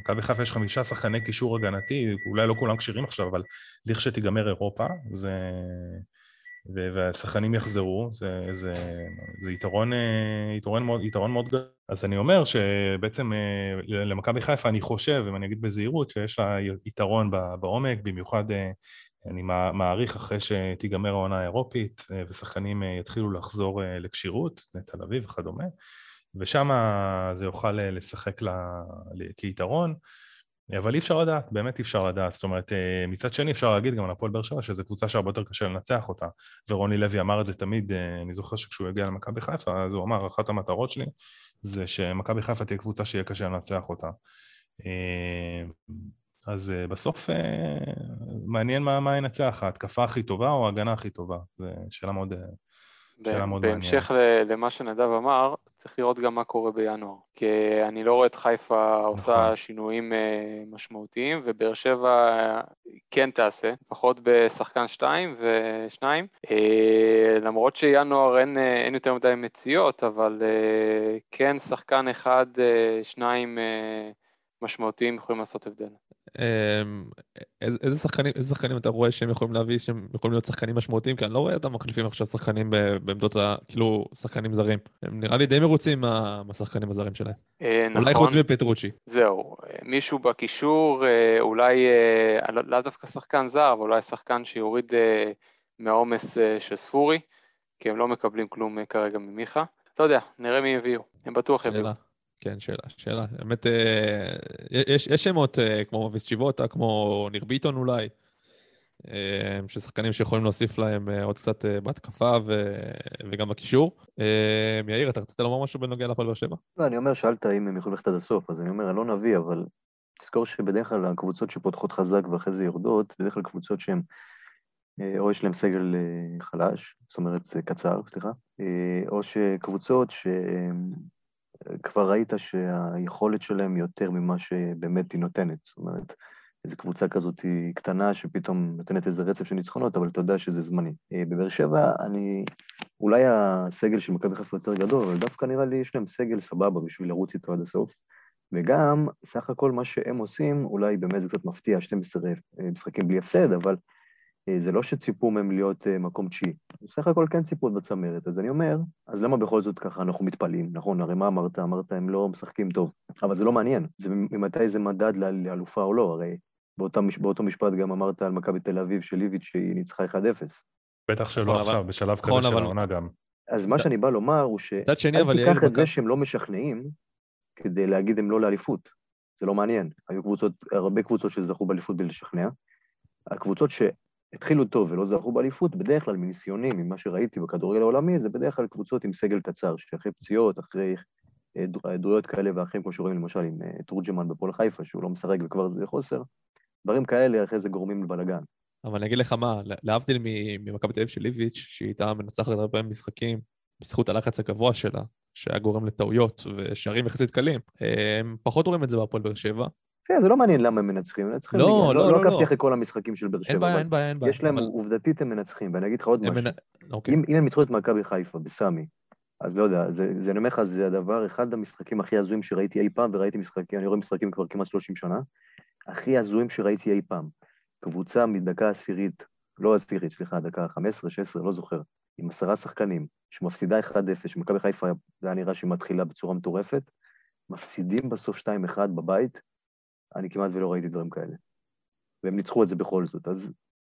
מכבי חיפה יש חמישה שחקני קישור הגנתי, אולי לא כולם כשירים עכשיו, אבל לכשתיגמר אירופה, זה... והשחקנים יחזרו, זה, זה, זה יתרון, יתרון, מאוד, יתרון מאוד גדול. אז אני אומר שבעצם למכבי חיפה אני חושב, אם אני אגיד בזהירות, שיש לה יתרון בעומק, במיוחד אני מעריך אחרי שתיגמר העונה האירופית ושחקנים יתחילו לחזור לכשירות, תל אביב וכדומה, ושם זה יוכל לשחק לה, כיתרון. אבל אי אפשר לדעת, באמת אי אפשר לדעת. זאת אומרת, מצד שני אפשר להגיד גם על הפועל באר שבע שזו קבוצה שהרבה יותר קשה לנצח אותה. ורוני לוי אמר את זה תמיד, אני זוכר שכשהוא הגיע למכבי חיפה, אז הוא אמר, אחת המטרות שלי זה שמכבי חיפה תהיה קבוצה שיהיה קשה לנצח אותה. אז בסוף מעניין מה, מה ינצח, ההתקפה הכי טובה או ההגנה הכי טובה. זו שאלה מאוד...
בהמשך למה שנדב אמר, צריך לראות גם מה קורה בינואר. כי אני לא רואה את חיפה
נכון.
עושה שינויים אה, משמעותיים, ובאר שבע אה, כן תעשה, לפחות בשחקן 2 ו-2. למרות שינואר אין, אה, אין יותר מדי מציאות, אבל אה, כן שחקן אחד, אה, שניים אה, משמעותיים יכולים לעשות הבדל.
אמ, איזה איזה שחקנים, איזה שחקנים אתה רואה שהם יכולים להביא, שהם יכולים להיות שחקנים משמעותיים? כי אני לא רואה אותם מחליפים עכשיו שחקנים בעמדות ה... כאילו, שחקנים זרים. הם נראה לי די מרוצים מה- מהשחקנים הזרים שלהם.
אה,
אולי
נכון.
חוץ מפטרוצ'י.
זהו, אה, מישהו בקישור, אה, אולי, אה, לא- לאו דווקא שחקן זר, אבל אולי שחקן שיוריד מהעומס של ספורי, כי הם לא מקבלים כלום כרגע ממיכה. לא יודע, נראה מי יביאו, הם בטוח יביאו.
כן, שאלה, שאלה. באמת, אה, יש, יש שמות אה, כמו מביס צ'יבוטה, כמו ניר ביטון אולי, אה, ששחקנים שיכולים להוסיף להם עוד קצת בהתקפה ו, וגם בקישור. יאיר, אתה רצית לומר משהו בנוגע להפועל באר שבע?
לא, אני אומר, שאלת אם הם יכולים ללכת עד הסוף, אז אני אומר, אני לא נביא, אבל תזכור שבדרך כלל הקבוצות שפותחות חזק ואחרי זה יורדות, בדרך כלל קבוצות שהן, או יש להן סגל חלש, זאת אומרת, קצר, סליחה, או שקבוצות שכבר ראית שהיכולת שלהם יותר ממה שבאמת היא נותנת. זאת אומרת, איזו קבוצה כזאת היא קטנה שפתאום נותנת איזה רצף של ניצחונות, אבל אתה יודע שזה זמני. אה, בבאר שבע, אני... אולי הסגל של מכבי חיפה יותר גדול, אבל דווקא נראה לי יש להם סגל סבבה בשביל לרוץ איתו עד הסוף. וגם, סך הכל מה שהם עושים, אולי באמת זה קצת מפתיע, 12 אה, משחקים בלי הפסד, אבל זה לא שציפו מהם להיות אה, מקום תשיעי. סך הכל כן ציפו בצמרת. אז אני אומר, אז למה בכל זאת ככה אנחנו מתפלאים? נכון, הרי מה אמרת? אמרת, הם לא משחקים טוב. אבל זה לא מעניין. זה ממתי זה מדד לאלופה או לא, הרי באותה, מש- באותו משפט גם אמרת על מכבי תל אביב של איביץ' שהיא ניצחה 1-0.
בטח שלא
נכון, אבל-
עכשיו, בשלב
נכון,
כזה של
אבל-
העונה גם.
אז מה שאני בא לומר הוא ש...
מצד שני,
אל
אבל יאיר...
תיקח את זה שהם לא משכנעים כדי להגיד הם לא לאליפות. זה לא מעניין. היו קבוצות, הרבה קבוצות שזכו באליפות בלי לשכנע. הקבוצות שהתחילו טוב ולא זכו באליפות, בדרך כלל מניסיוני, ממה שראיתי בכדורגל העולמי, זה בדרך כלל קבוצות עם סגל קצר, שאחרי פציעות, אחרי אה, היעדרויות כאלה ואחרים, כמו שרואים למשל עם אה, תורג'מן בפועל חיפה, שהוא לא משחק וכבר זה חוסר, דברים כאלה אחרי זה גורמים לבלאגן.
אבל אני אגיד לך מה, להבדיל ממכבי תל אביב של איביץ', שהיא הייתה מנצחת הרבה משחקים בזכות הלחץ הגבוה שלה, שהיה גורם לטעויות ושערים יחסית קלים, הם פחות רואים את זה בהפועל באר שבע.
כן, זה לא מעניין למה הם מנצחים, הם מנצחים.
לא,
בגלל-
לא,
לא
לא,
עקבתי
לא.
אחרי כל המשחקים של באר שבע,
אין בעיה, אין בעיה, אין בעיה.
יש להם,
אבל
עובדתית הם מנצחים, ואני אגיד לך עוד משהו.
מנ- אוקיי.
אם, אם הם ניצחו את מכבי חיפה בסמי, אז לא יודע, זה, זה אני אומר לך, זה הדבר, אחד המשחקים הכי הזויים שראיתי אי פעם, וראיתי משחקים, אני רואה משחקים כבר כמעט 30 שנה, הכי הזויים שראיתי אי פעם. קבוצה מדקה עשירית, לא עשירית, סליחה, דקה 15, 16, לא זוכר, עם עשרה שחקנים, שמפסידה 1-0, שמכבי חיפה, זה היה נראה שהיא מתחילה בצורה מטורפת, מפסידים בסוף 2-1 בבית, אני כמעט ולא ראיתי דברים כאלה. והם ניצחו את זה בכל זאת, אז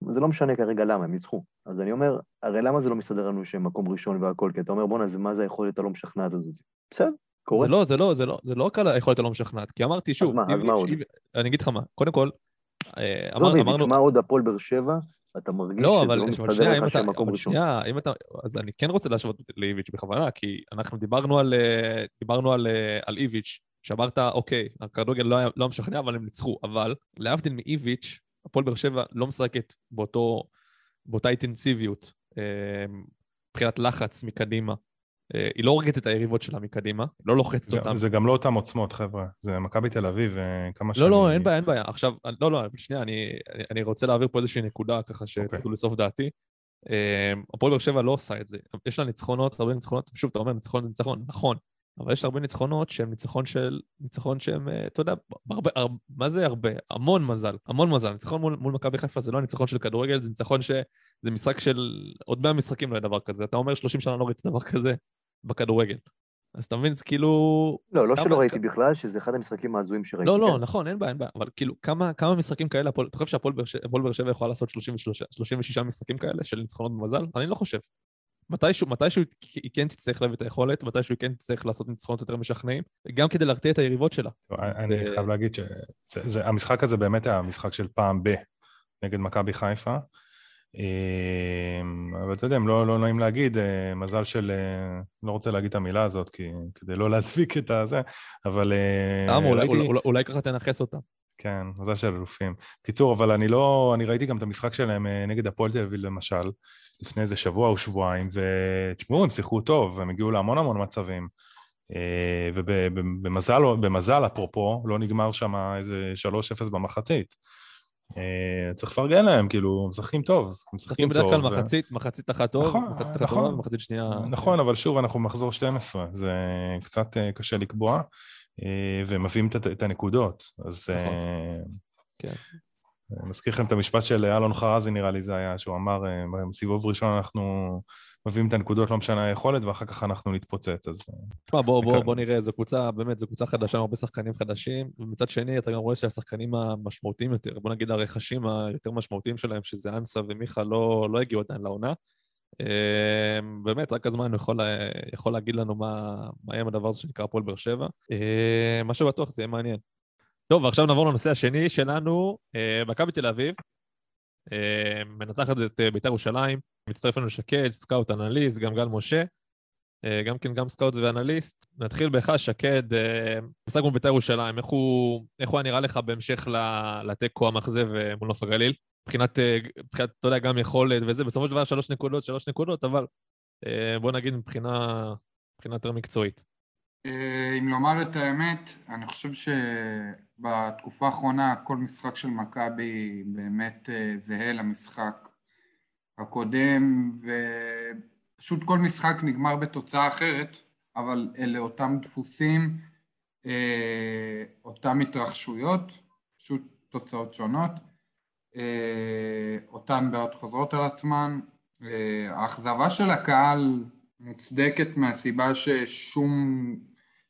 זה לא משנה כרגע למה, הם ניצחו. אז אני אומר, הרי למה זה לא מסתדר לנו שהם מקום ראשון והכל? כי אתה אומר, בואנה, זה מה זה היכולת הלא משכנעת הזאת? בסדר, קורה.
זה לא, זה לא, זה לא, זה לא רק על היכולת הלא משכנעת, כי אמרתי שוב,
מה, אז מה עוד?
אני אגיד לך מה, קודם כל, אה, אמר- אמרנו,
מה עוד הפועל באר שבע, אתה מרגיש
לא,
שזה לא מסתדר לך שהם מקום ראשון.
שנייה, אם אתה, אז אני כן רוצה להשוות לאיביץ' בכוונה, כי אנחנו דיברנו על, אה, דיברנו על, אה, על איביץ', שאמרת, אוקיי, הכדורגל לא היה לא משכנע, אבל הם ניצחו, אבל להבדיל מאיביץ', הפועל באר שבע לא משחקת באותו, באותה אינטנסיביות, אה, מבחינת לחץ מקדימה. אה, היא לא הורגת את היריבות שלה מקדימה, היא לא לוחצת אותם.
זה גם לא אותם עוצמות, חבר'ה. זה מכבי תל אביב, אה, כמה
לא, לא, אין בעיה, אין בעיה. עכשיו, לא, לא, שנייה, אני, אני- רוצה להעביר פה איזושהי נקודה, ככה שתרדו
אוקיי.
לסוף דעתי. אה, הפועל באר שבע לא עושה את זה. יש לה ניצחונות, הרבה ניצחונות, שוב, אתה אומר ניצחון זה ניצחון, נכון, אבל יש הרבה ניצחונות שהם ניצחון של, ניצחון שהם, אה, אתה יודע, הרבה, הרבה, מה זה הרבה? המון מזל, המון מזל. ניצחון מול, מול מכבי חיפה זה לא ניצחון של כדורגל, זה ניצחון ש... זה משחק של... עוד 100 משחקים לא היה דבר כזה. אתה אומר 30 שנה לא ראיתי דבר כזה בכדורגל. אז אתה מבין, זה כאילו...
לא, לא
כמה-
שלא ראיתי בכלל, שזה אחד המשחקים ההזויים שראיתי.
לא, לא,
כן.
נכון, אין בעיה, אין בעיה, אבל כאילו, כמה, כמה משחקים כאלה, אתה חושב שהפועל באר שבע- יכולה לעשות 33, 36 משחקים כאלה של ניצחונות במזל? אני לא חושב. מתישהו, מתישהו היא כן תצטרך להביא את היכולת, מתישהו היא כן תצטרך לעשות ניצחונות יותר משכנעים, גם כדי להרתיע את היריבות שלה.
אני
ו-
חייב להגיד שהמשחק הזה באמת היה משחק של פעם ב נגד מכבי חיפה. אמ, אבל אתה יודע, לא, לא נעים להגיד, אה, מזל של... אה, לא רוצה להגיד את המילה הזאת, כי, כדי לא להדביק את הזה, אבל... אה,
למה? אולי- אולי- אולי- אולי ככה תנכס אותה.
כן, מזל של אלופים. קיצור, אבל אני לא... אני ראיתי גם את המשחק שלהם אה, נגד הפועל תל אביב, למשל, לפני איזה שבוע או שבועיים, ותשמעו, הם שיחקו טוב, הם הגיעו להמון המון מצבים. אה, ובמזל, אפרופו, לא נגמר שם איזה 3-0 במחצית. אה, צריך לפרגן להם, כאילו, משחקים טוב,
משחקים בדרך כלל מחצית, מחצית אחת טוב, נכון, מחצית אחת נכון, טוב, מחצית שנייה...
נכון, אבל שוב, אנחנו במחזור 12, זה קצת קשה לקבוע, והם מביאים את הנקודות, אז... נכון. כן. אני מזכיר לכם את המשפט של אלון חרזי, נראה לי זה היה, שהוא אמר, בסיבוב ראשון אנחנו מביאים את הנקודות, לא משנה היכולת, ואחר כך אנחנו נתפוצץ, אז...
תשמע, בוא, בוא, בוא נראה, זו קבוצה, באמת, זו קבוצה חדשה עם הרבה שחקנים חדשים, ומצד שני, אתה גם רואה שהשחקנים המשמעותיים יותר, בוא נגיד הרכשים היותר משמעותיים שלהם, שזה אנסה ומיכה, לא, לא הגיעו עדיין לעונה. אמ, באמת, רק הזמן יכול, יכול להגיד לנו מה, מה יהיה עם הדבר הזה שנקרא הפועל באר שבע. אמ, מה שבטוח זה יהיה מעניין. טוב, ועכשיו נעבור לנושא השני שלנו, אה, מכבי תל אביב, אה, מנצחת את אה, בית"ר ירושלים, מצטרף לנו שקד, סקאוט, אנליסט, גם גל משה, גם כן, גם סקאוט ואנליסט. נתחיל בך, שקד, משחק מול בית"ר ירושלים, איך הוא היה נראה לך בהמשך לתיקו המאכזב מול נוף הגליל? מבחינת, מבחינת, אתה יודע, גם יכולת וזה, בסופו של דבר שלוש נקודות, שלוש נקודות, אבל בוא נגיד מבחינה, מבחינה יותר מקצועית.
אם לומר את האמת, אני חושב שבתקופה האחרונה כל משחק של מכבי באמת אה, זהה למשחק הקודם, ופשוט כל משחק נגמר בתוצאה אחרת, אבל אלה אותם דפוסים, אה, אותם התרחשויות, פשוט תוצאות שונות, אה, אותן בעיות חוזרות על עצמן. האכזבה של הקהל מוצדקת מהסיבה ששום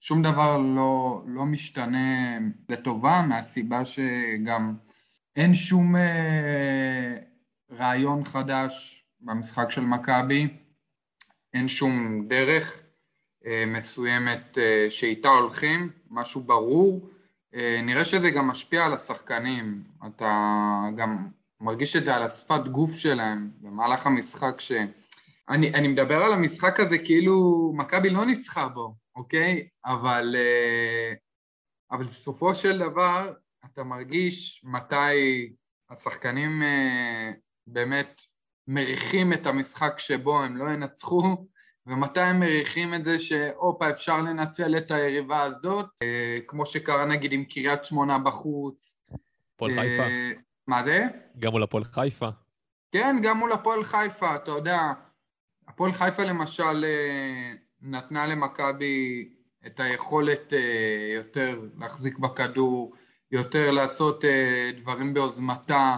שום דבר לא, לא משתנה לטובה מהסיבה שגם אין שום אה, רעיון חדש במשחק של מכבי, אין שום דרך אה, מסוימת אה, שאיתה הולכים, משהו ברור, אה, נראה שזה גם משפיע על השחקנים, אתה גם מרגיש את זה על השפת גוף שלהם במהלך המשחק ש... אני, אני מדבר על המשחק הזה כאילו מכבי לא ניצחה בו, אוקיי? אבל, אה, אבל בסופו של דבר אתה מרגיש מתי השחקנים אה, באמת מריחים את המשחק שבו הם לא ינצחו ומתי הם מריחים את זה שהופה אפשר לנצל את היריבה הזאת אה, כמו שקרה נגיד עם קריית שמונה בחוץ.
הפועל חיפה.
מה זה?
גם מול הפועל חיפה.
כן, גם מול הפועל חיפה, אתה יודע. הפועל חיפה למשל נתנה למכבי את היכולת אה, יותר להחזיק בכדור, יותר לעשות אה, דברים ביוזמתה,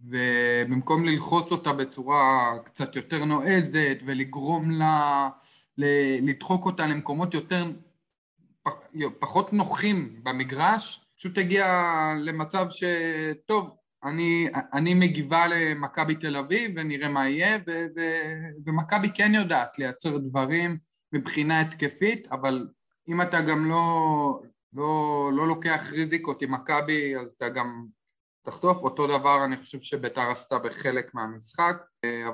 ובמקום ללחוץ אותה בצורה קצת יותר נועזת ולגרום לה, לדחוק אותה למקומות יותר, פחות נוחים במגרש, פשוט הגיע למצב שטוב, אני, אני מגיבה למכבי תל אביב ונראה מה יהיה, ומכבי כן יודעת לייצר דברים מבחינה התקפית, אבל אם אתה גם לא, לא, לא לוקח ריזיקות עם מכבי, אז אתה גם תחטוף. אותו דבר אני חושב שביתר עשתה בחלק מהמשחק,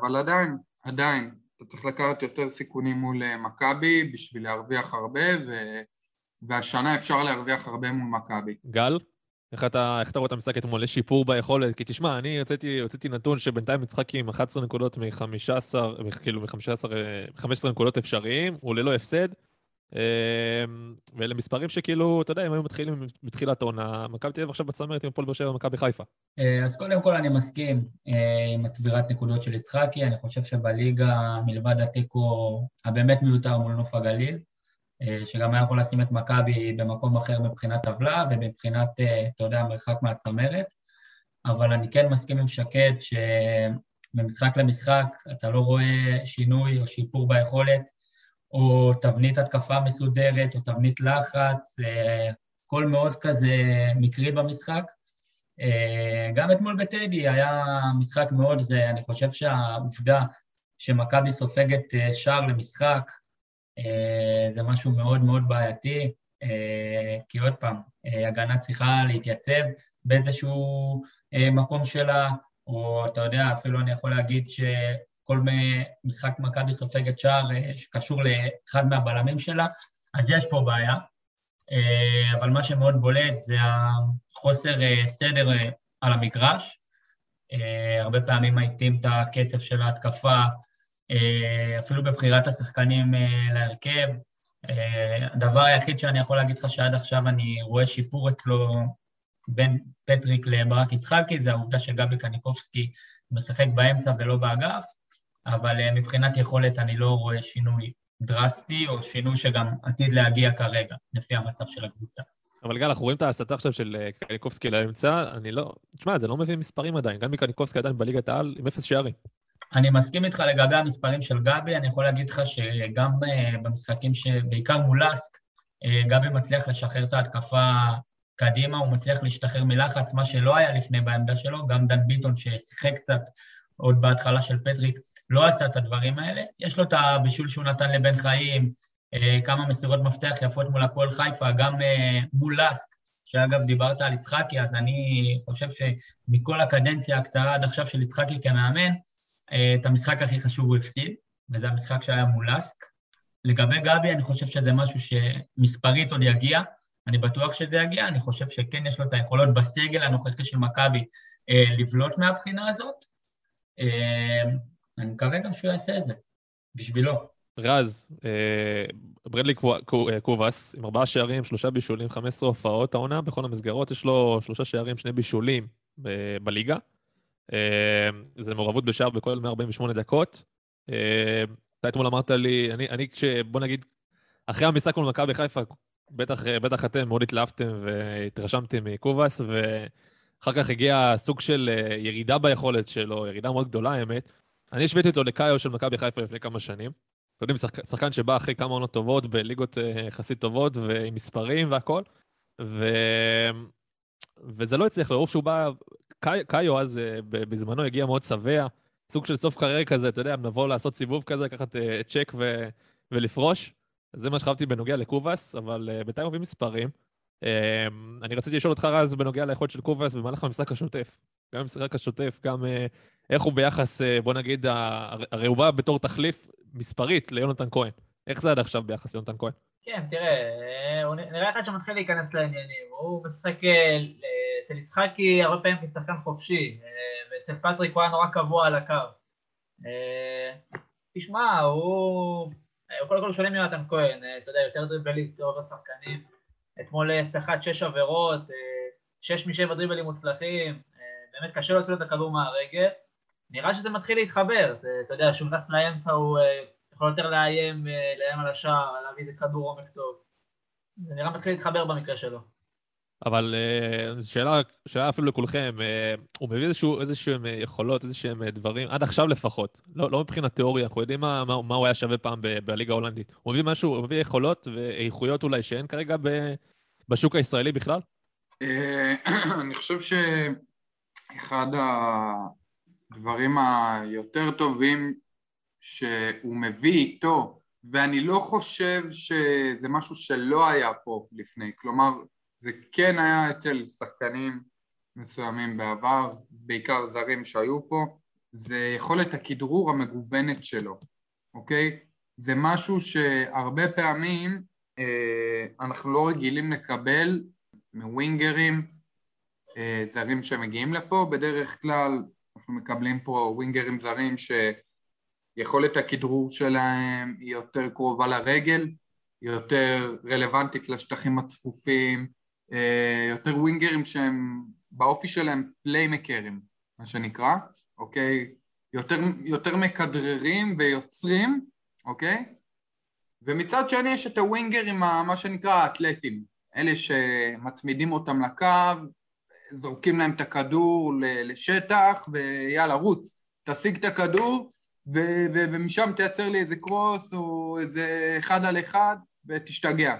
אבל עדיין, עדיין, אתה צריך לקחת יותר סיכונים מול אה, מכבי בשביל להרוויח הרבה, ו... והשנה אפשר להרוויח הרבה מול מכבי.
גל? איך אתה, איך אתה רואה את המשחק אתמול? יש שיפור ביכולת? כי תשמע, אני הוצאתי, הוצאתי נתון שבינתיים משחק עם 11 נקודות מ-15, כאילו מ-15, 15 נקודות אפשריים, הוא ללא הפסד. אמ, ואלה מספרים שכאילו, אתה יודע, אם היו מתחילים מתחילת העונה, מכבי תל אביב עכשיו בצמרת עם הפועל באר שבע ומכבי חיפה.
אה, אז קודם כל אני מסכים אה, עם הצבירת נקודות של יצחקי, אני חושב שבליגה, מלבד התיקו הבאמת מיותר מול נוף הגליל, אה, שגם היה יכול לשים את מכבי במקום אחר מבחינת טבלה ומבחינת, אתה יודע, מרחק מהצמרת, אבל אני כן מסכים עם שקד שממשחק למשחק אתה לא רואה שינוי או שיפור ביכולת, או תבנית התקפה מסודרת, או תבנית לחץ, אה, הכל מאוד כזה מקרי במשחק. גם אתמול בטדי היה משחק מאוד זה, אני חושב שהעובדה שמכבי סופגת שער למשחק, אה, זה משהו מאוד מאוד בעייתי, אה, כי עוד פעם, אה, הגנה צריכה להתייצב באיזשהו מקום שלה, או אתה יודע, אפילו אני יכול להגיד שכל משחק מכבי סופגת שער שקשור לאחד מהבלמים שלה, אז יש פה בעיה. אבל מה שמאוד בולט זה החוסר סדר על המגרש. הרבה פעמים מאיטים את הקצב של ההתקפה, אה, אפילו בבחירת השחקנים אה, להרכב, אה, הדבר היחיד שאני יכול להגיד לך שעד עכשיו אני רואה שיפור אצלו בין פטריק לברק יצחקי, זה העובדה שגבי קניקובסקי משחק באמצע ולא באגף, אבל אה, מבחינת יכולת אני לא רואה שינוי דרסטי, או שינוי שגם עתיד להגיע כרגע, לפי המצב של הקבוצה.
אבל גל, אנחנו רואים את ההסתה עכשיו של אה, קניקובסקי לאמצע, אני לא... תשמע, זה לא מביא מספרים עדיין, גם מקניקובסקי עדיין בליגת העל עם אפס שערים.
אני מסכים איתך לגבי המספרים של גבי, אני יכול להגיד לך שגם uh, במשחקים שבעיקר מול לאסק, uh, גבי מצליח לשחרר את ההתקפה קדימה, הוא מצליח להשתחרר מלחץ, מה שלא היה לפני בעמדה שלו, גם דן ביטון ששיחק קצת עוד בהתחלה של פטריק, לא עשה את הדברים האלה. יש לו את הבישול שהוא נתן לבן חיים, uh, כמה מסירות מפתח יפות מול הפועל חיפה, גם uh, מול לאסק, שאגב, דיברת על יצחקי, אז אני חושב שמכל הקדנציה הקצרה עד עכשיו של יצחקי כמאמן, אה, את המשחק הכי חשוב הוא הפסיד, וזה המשחק שהיה מול לאסק. לגבי גבי, אני חושב שזה משהו שמספרית עוד יגיע, אני בטוח שזה יגיע, אני חושב שכן יש לו את היכולות בסגל הנוכחי של מכבי אה, לבלוט מהבחינה הזאת. אה, אני מקווה גם שהוא יעשה את זה, בשבילו.
רז, ברדלי קובאס, עם ארבעה שערים, שלושה בישולים, 15 הופעות העונה, בכל המסגרות יש לו שלושה שערים, שני בישולים בליגה. אמ, זה מעורבות בשער בכל 148 דקות. אמ, אתה אתמול אמרת לי, אני, אני כש... בוא נגיד, אחרי המשחק מול מכבי חיפה, בטח, בטח אתם מאוד התלהבתם והתרשמתם מקובאס, ואחר כך הגיע סוג של אה, ירידה ביכולת שלו, ירידה מאוד גדולה, האמת. אני השוויתי אותו לקאיו של מכבי חיפה לפני כמה שנים. אתם יודעים, שחק, שחקן שבא אחרי כמה עונות טובות, בליגות אה, יחסית טובות, ועם מספרים והכול, ו... וזה לא הצליח לו, שהוא בא קאיו אז אה, בזמנו הגיע מאוד שבע, סוג של סוף קריירה כזה, אתה יודע, נבוא לעשות סיבוב כזה, לקחת אה, צ'ק ו, ולפרוש. זה מה שחשבתי בנוגע לקובאס, אבל בינתיים מביא מספרים. אני רציתי לשאול אותך, רז, בנוגע ליכולת של קובאס במהלך המשחק השוטף. גם במשחק השוטף, גם uh, איך הוא ביחס, uh, בוא נגיד, הרי הוא בא בתור תחליף מספרית ליונתן כהן. איך זה עד עכשיו ביחס ליונתן כהן?
כן, תראה, הוא נראה אחד שמתחיל להיכנס לעניינים. הוא משחק אצל יצחקי הרבה פעמים כשחקן חופשי, אה, ואצל פטריק הוא היה נורא קבוע על הקו. אה, תשמע, הוא... הוא קודם כל שונה מיונתן כהן, אה, אתה יודע, יותר דריבליסט, רוב השחקנים. אתמול סחט שש עבירות, שש משבע דריבלים מוצלחים, באמת קשה לו לצאת את הכדור מהרגל. נראה שזה מתחיל להתחבר, אתה יודע, כשהוא נכנס לאמצע הוא יכול יותר לאיים, לאיים על השער, להביא איזה כדור עומק טוב. זה נראה מתחיל להתחבר במקרה שלו.
אבל uh, שאלה, שאלה אפילו לכולכם, הוא מביא איזשהו, איזשהם יכולות, איזשהם דברים, עד עכשיו לפחות, לא, לא מבחינת תיאוריה, אנחנו יודעים מה, מה, מה הוא היה שווה פעם ב, בליגה ההולנדית. הוא מביא משהו, הוא מביא יכולות ואיכויות אולי שאין כרגע ב, בשוק הישראלי בכלל?
אה, אני חושב שאחד הדברים היותר טובים שהוא מביא איתו, ואני לא חושב שזה משהו שלא היה פה לפני, כלומר זה כן היה אצל שחקנים מסוימים בעבר, בעיקר זרים שהיו פה, זה יכולת הכדרור המגוונת שלו, אוקיי? זה משהו שהרבה פעמים אה, אנחנו לא רגילים לקבל מווינגרים זרים שמגיעים לפה, בדרך כלל אנחנו מקבלים פה ווינגרים זרים שיכולת הכדרור שלהם היא יותר קרובה לרגל, היא יותר רלוונטית לשטחים הצפופים, אה, יותר ווינגרים שהם באופי שלהם פליימקרים, מה שנקרא, אוקיי? יותר, יותר מכדררים ויוצרים, אוקיי? ומצד שני יש את הווינגרים, מה שנקרא האתלטים, אלה שמצמידים אותם לקו, זורקים להם את הכדור לשטח ויאללה רוץ, תשיג את הכדור ו- ומשם תייצר לי איזה קרוס או איזה אחד על אחד ותשתגע.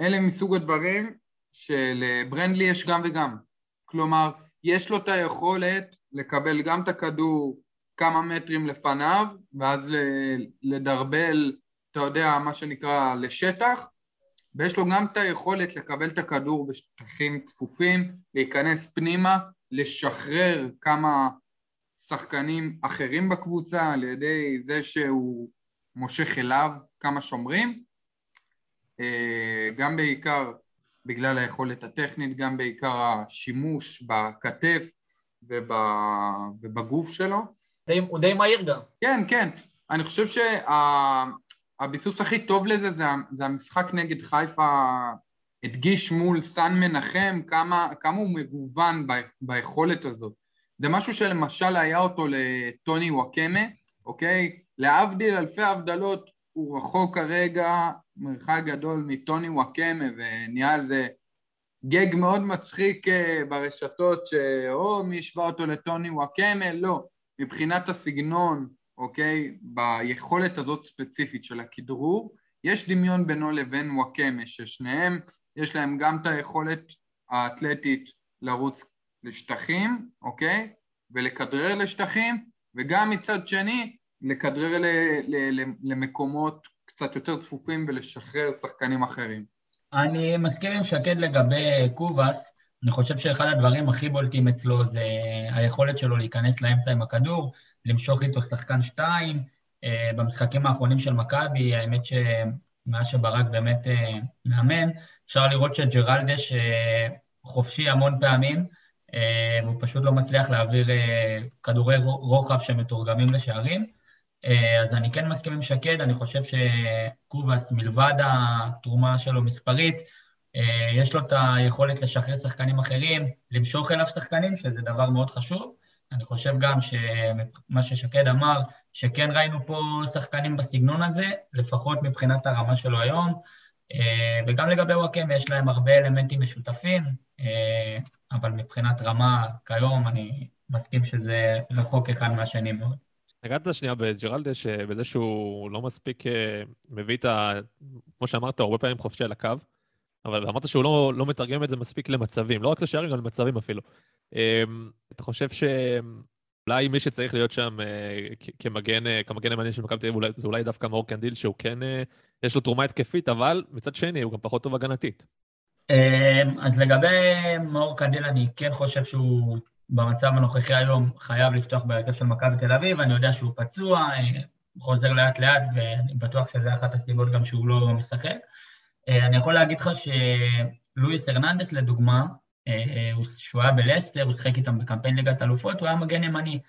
אלה מסוג הדברים שלברנדלי יש גם וגם. כלומר, יש לו את היכולת לקבל גם את הכדור כמה מטרים לפניו, ואז לדרבל, אתה יודע, מה שנקרא, לשטח, ויש לו גם את היכולת לקבל את הכדור בשטחים צפופים, להיכנס פנימה, לשחרר כמה שחקנים אחרים בקבוצה על ידי זה שהוא מושך אליו כמה שומרים. אה, גם בעיקר בגלל היכולת הטכנית, גם בעיקר השימוש בכתף ובגוף שלו.
הוא די מהיר גם.
כן, כן. אני חושב הביסוס הכי טוב לזה זה, זה המשחק נגד חיפה, הדגיש מול סן מנחם כמה, כמה הוא מגוון ב, ביכולת הזאת. זה משהו שלמשל היה אותו לטוני וואקמה, אוקיי? להבדיל אלפי הבדלות, הוא רחוק כרגע מרחק גדול מטוני וואקמה, ונהיה על זה גג מאוד מצחיק אה, ברשתות, שאו מי השווה אותו לטוני וואקמה, לא. מבחינת הסגנון, אוקיי? ביכולת הזאת ספציפית של הכדרור, יש דמיון בינו לבין וואקמה, ששניהם יש להם גם את היכולת האתלטית לרוץ לשטחים, אוקיי? ולכדרר לשטחים, וגם מצד שני לכדרר ל, ל, ל, למקומות קצת יותר צפופים ולשחרר שחקנים אחרים.
אני מסכים עם שקד לגבי קובאס, אני חושב שאחד הדברים הכי בולטים אצלו זה היכולת שלו להיכנס לאמצע עם הכדור, למשוך איתו שחקן שתיים. אה, במשחקים האחרונים של מכבי, האמת שמאז שברק באמת אה, מאמן, אפשר לראות שג'רלדש אה, חופשי המון פעמים, והוא פשוט לא מצליח להעביר כדורי רוחב שמתורגמים לשערים. אז אני כן מסכים עם שקד, אני חושב שקובאס, מלבד התרומה שלו מספרית, יש לו את היכולת לשחרר שחקנים אחרים, למשוך אליו שחקנים, שזה דבר מאוד חשוב. אני חושב גם שמה ששקד אמר, שכן ראינו פה שחקנים בסגנון הזה, לפחות מבחינת הרמה שלו היום, אה, וגם לגבי וואקמה יש להם הרבה אלמנטים משותפים, אה, אבל מבחינת רמה כיום אני מסכים שזה רחוק אחד מהשני מאוד.
נגעת שנייה בג'רלדש, בזה שהוא לא מספיק אה, מביא את ה... כמו שאמרת, הרבה פעמים חופשי על הקו, אבל אמרת שהוא לא, לא מתרגם את זה מספיק למצבים, לא רק לשערים, גם למצבים אפילו. אמ, אתה חושב שאולי מי שצריך להיות שם אה, כמגן, אה, כמגן ימני של מכבי תל אביב, זה אולי דווקא מאור קנדיל, שהוא כן, אה, יש לו תרומה התקפית, אבל מצד שני, הוא גם פחות טוב הגנתית.
אמ, אז לגבי מאור קנדיל, אני כן חושב שהוא במצב הנוכחי היום חייב לפתוח בהרכב של מכבי תל אביב, אני יודע שהוא פצוע, חוזר לאט לאט, ואני בטוח שזה אחת הסיבות גם שהוא לא משחק. אני יכול להגיד לך שלואיס הרננדס, לדוגמה, שהוא היה בלסטר, הוא שיחק איתם בקמפיין ליגת אלופות, הוא היה מגן ימני.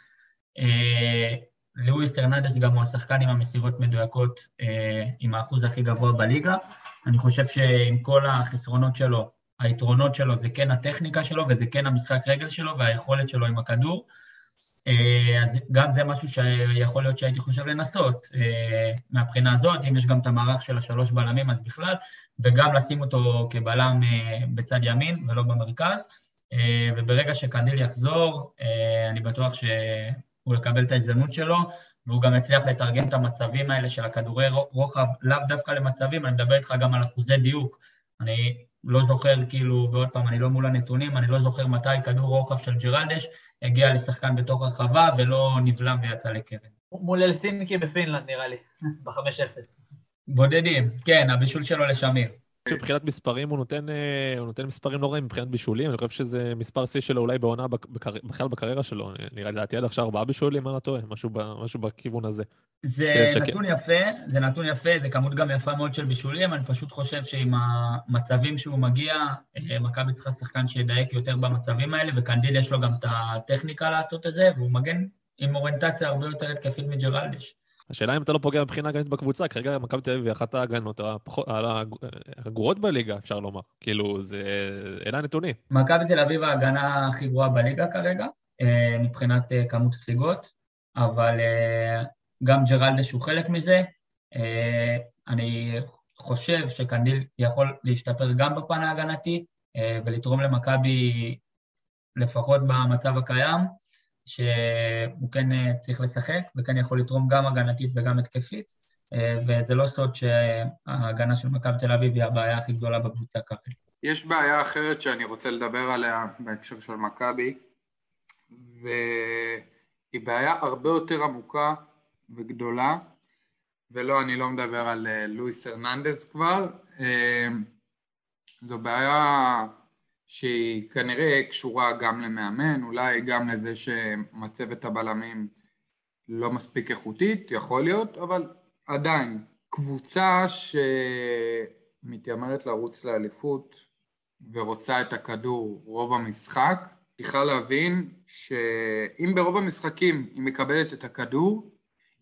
אה, לואיס הרננדס גם הוא השחקן עם המסירות מדויקות, אה, עם האחוז הכי גבוה בליגה. אני חושב שעם כל החסרונות שלו, היתרונות שלו זה כן הטכניקה שלו וזה כן המשחק רגל שלו והיכולת שלו עם הכדור. אה, אז גם זה משהו שיכול להיות שהייתי חושב לנסות מהבחינה הזאת, אם יש גם את המערך של השלוש בלמים אז בכלל, וגם לשים אותו כבלם אה, בצד ימין ולא במרכז. אה, וברגע שקנדיל יחזור, אה, אני בטוח שהוא יקבל את ההזדמנות שלו, והוא גם יצליח לתרגם את המצבים האלה של הכדורי רוחב, לאו דווקא למצבים, אני מדבר איתך גם על אחוזי דיוק. אני לא זוכר, כאילו, ועוד פעם, אני לא מול הנתונים, אני לא זוכר מתי כדור רוחב של ג'רלדש הגיע לשחקן בתוך הרחבה ולא נבלם ויצא לקרן.
מול אלסינקי בפינלנד, נראה לי, ב-5-0.
בודדים, כן, הבישול שלו לשמיר.
מבחינת מספרים הוא נותן, אה, הוא נותן מספרים לא רעים מבחינת בישולים, אני חושב שזה מספר שיא שלו אולי בעונה, בכלל בקריירה שלו, נראה לי לדעתי עד עכשיו ארבעה בישולים, אני לא טועה, משהו, משהו בכיוון הזה.
זה נתון יפה, זה נתון יפה, זה כמות גם יפה מאוד של בישולים, אני פשוט חושב שעם המצבים שהוא מגיע, אה, מכבי צריכה שחקן שידייק יותר במצבים האלה, וקנדיל יש לו גם את הטכניקה לעשות את זה, והוא מגן עם אוריינטציה הרבה יותר התקפית מג'רלדש.
השאלה אם אתה לא פוגע מבחינה הגנית בקבוצה, כרגע מכבי תל אביב היא אחת ההגנות הגרועות בליגה, אפשר לומר. כאילו, זה... אלה הנתונים.
מכבי תל אביב ההגנה הכי גרועה בליגה כרגע, אה, מבחינת אה, כמות ספיגות, אבל אה, גם ג'רלדש הוא חלק מזה. אני חושב שקנדיל יכול להשתפר גם בפן ההגנתי ולתרום למכבי לפחות במצב הקיים. שהוא כן אה, צריך לשחק וכן יכול לתרום גם הגנתית וגם התקפית, אה, וזה לא סוד שההגנה של מכבי תל אביב היא הבעיה הכי גדולה בקבוצה כרגע.
יש בעיה אחרת שאני רוצה לדבר עליה בהקשר של מכבי, והיא בעיה הרבה יותר עמוקה וגדולה, ולא, אני לא מדבר על אה, לואיס הרננדז כבר, זו בעיה שהיא כנראה קשורה גם למאמן, אולי גם לזה שמצבת הבלמים לא מספיק איכותית, יכול להיות, אבל עדיין, קבוצה שמתיימרת לרוץ לאליפות ורוצה את הכדור רוב המשחק, צריכה להבין שאם ברוב המשחקים היא מקבלת את הכדור,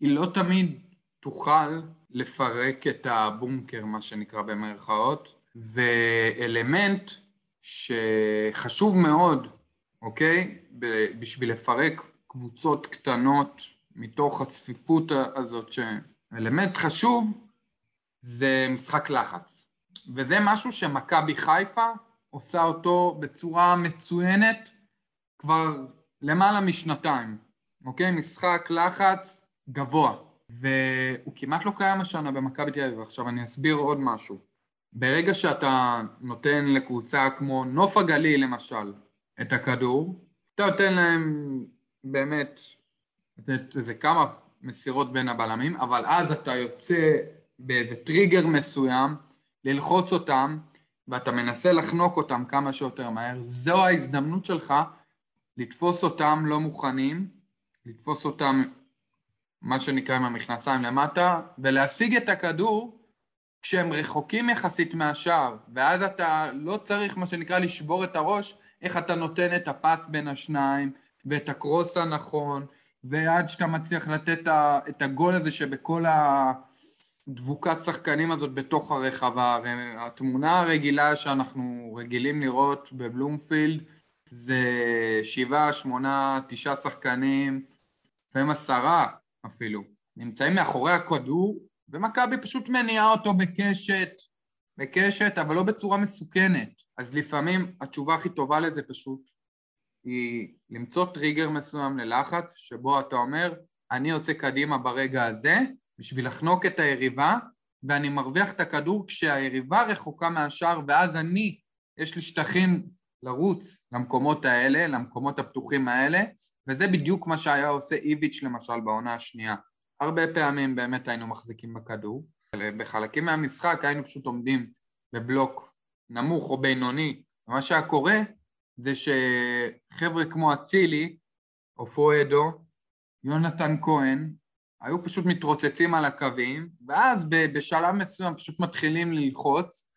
היא לא תמיד תוכל לפרק את הבונקר, מה שנקרא במרכאות, ואלמנט שחשוב מאוד, אוקיי? בשביל לפרק קבוצות קטנות מתוך הצפיפות הזאת, שאלמנט חשוב זה משחק לחץ. וזה משהו שמכבי חיפה עושה אותו בצורה מצוינת כבר למעלה משנתיים, אוקיי? משחק לחץ גבוה, והוא כמעט לא קיים השנה במכבי תל אביב. עכשיו אני אסביר עוד משהו. ברגע שאתה נותן לקבוצה כמו נוף הגליל למשל את הכדור, אתה נותן להם באמת איזה כמה מסירות בין הבלמים, אבל אז אתה יוצא באיזה טריגר מסוים, ללחוץ אותם, ואתה מנסה לחנוק אותם כמה שיותר מהר, זו ההזדמנות שלך לתפוס אותם לא מוכנים, לתפוס אותם, מה שנקרא עם המכנסיים למטה, ולהשיג את הכדור כשהם רחוקים יחסית מהשער, ואז אתה לא צריך, מה שנקרא, לשבור את הראש, איך אתה נותן את הפס בין השניים, ואת הקרוס הנכון, ועד שאתה מצליח לתת את הגול הזה שבכל הדבוקת שחקנים הזאת בתוך הרחבה. התמונה הרגילה שאנחנו רגילים לראות בבלומפילד זה שבעה, שמונה, תשעה שחקנים, לפעמים עשרה אפילו, נמצאים מאחורי הכדור, ומכבי פשוט מניעה אותו בקשת, בקשת, אבל לא בצורה מסוכנת. אז לפעמים התשובה הכי טובה לזה פשוט היא למצוא טריגר מסוים ללחץ, שבו אתה אומר, אני יוצא קדימה ברגע הזה בשביל לחנוק את היריבה, ואני מרוויח את הכדור כשהיריבה רחוקה מהשאר, ואז אני, יש לי שטחים לרוץ למקומות האלה, למקומות הפתוחים האלה, וזה בדיוק מה שהיה עושה איביץ' למשל בעונה השנייה. הרבה פעמים באמת היינו מחזיקים בכדור, בחלקים מהמשחק היינו פשוט עומדים בבלוק נמוך או בינוני, ומה שהיה קורה זה שחבר'ה כמו אצילי, או פואדו, יונתן כהן, היו פשוט מתרוצצים על הקווים, ואז בשלב מסוים פשוט מתחילים ללחוץ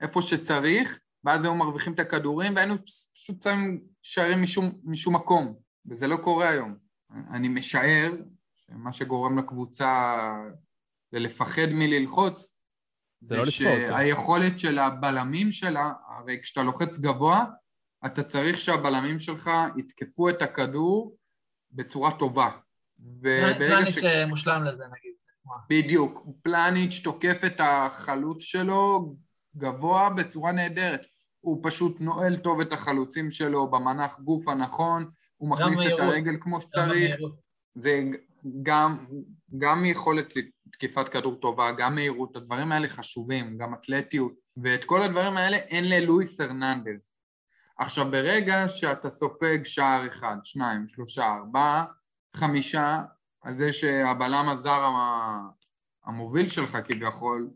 איפה שצריך, ואז היו מרוויחים את הכדורים, והיינו פשוט שמים שערים משום, משום מקום, וזה לא קורה היום. אני משער שמה שגורם לקבוצה ללפחד מללחוץ, זה, זה לא שהיכולת של הבלמים שלה, הרי כשאתה לוחץ גבוה, אתה צריך שהבלמים שלך יתקפו את הכדור בצורה טובה.
וברגע ש... פלניץ' מושלם לזה נגיד.
בדיוק, פלניץ' תוקף את החלוץ שלו גבוה בצורה נהדרת. הוא פשוט נועל טוב את החלוצים שלו במנח גוף הנכון, הוא מכניס את הרגל כמו שצריך. זה גם, גם יכולת תקיפת כדור טובה, גם מהירות, הדברים האלה חשובים, גם אתלטיות, ואת כל הדברים האלה אין ללואיס הרננדז. עכשיו ברגע שאתה סופג שער אחד, שניים, שלושה, ארבעה, חמישה, על זה שהבלם הזר המוביל שלך כביכול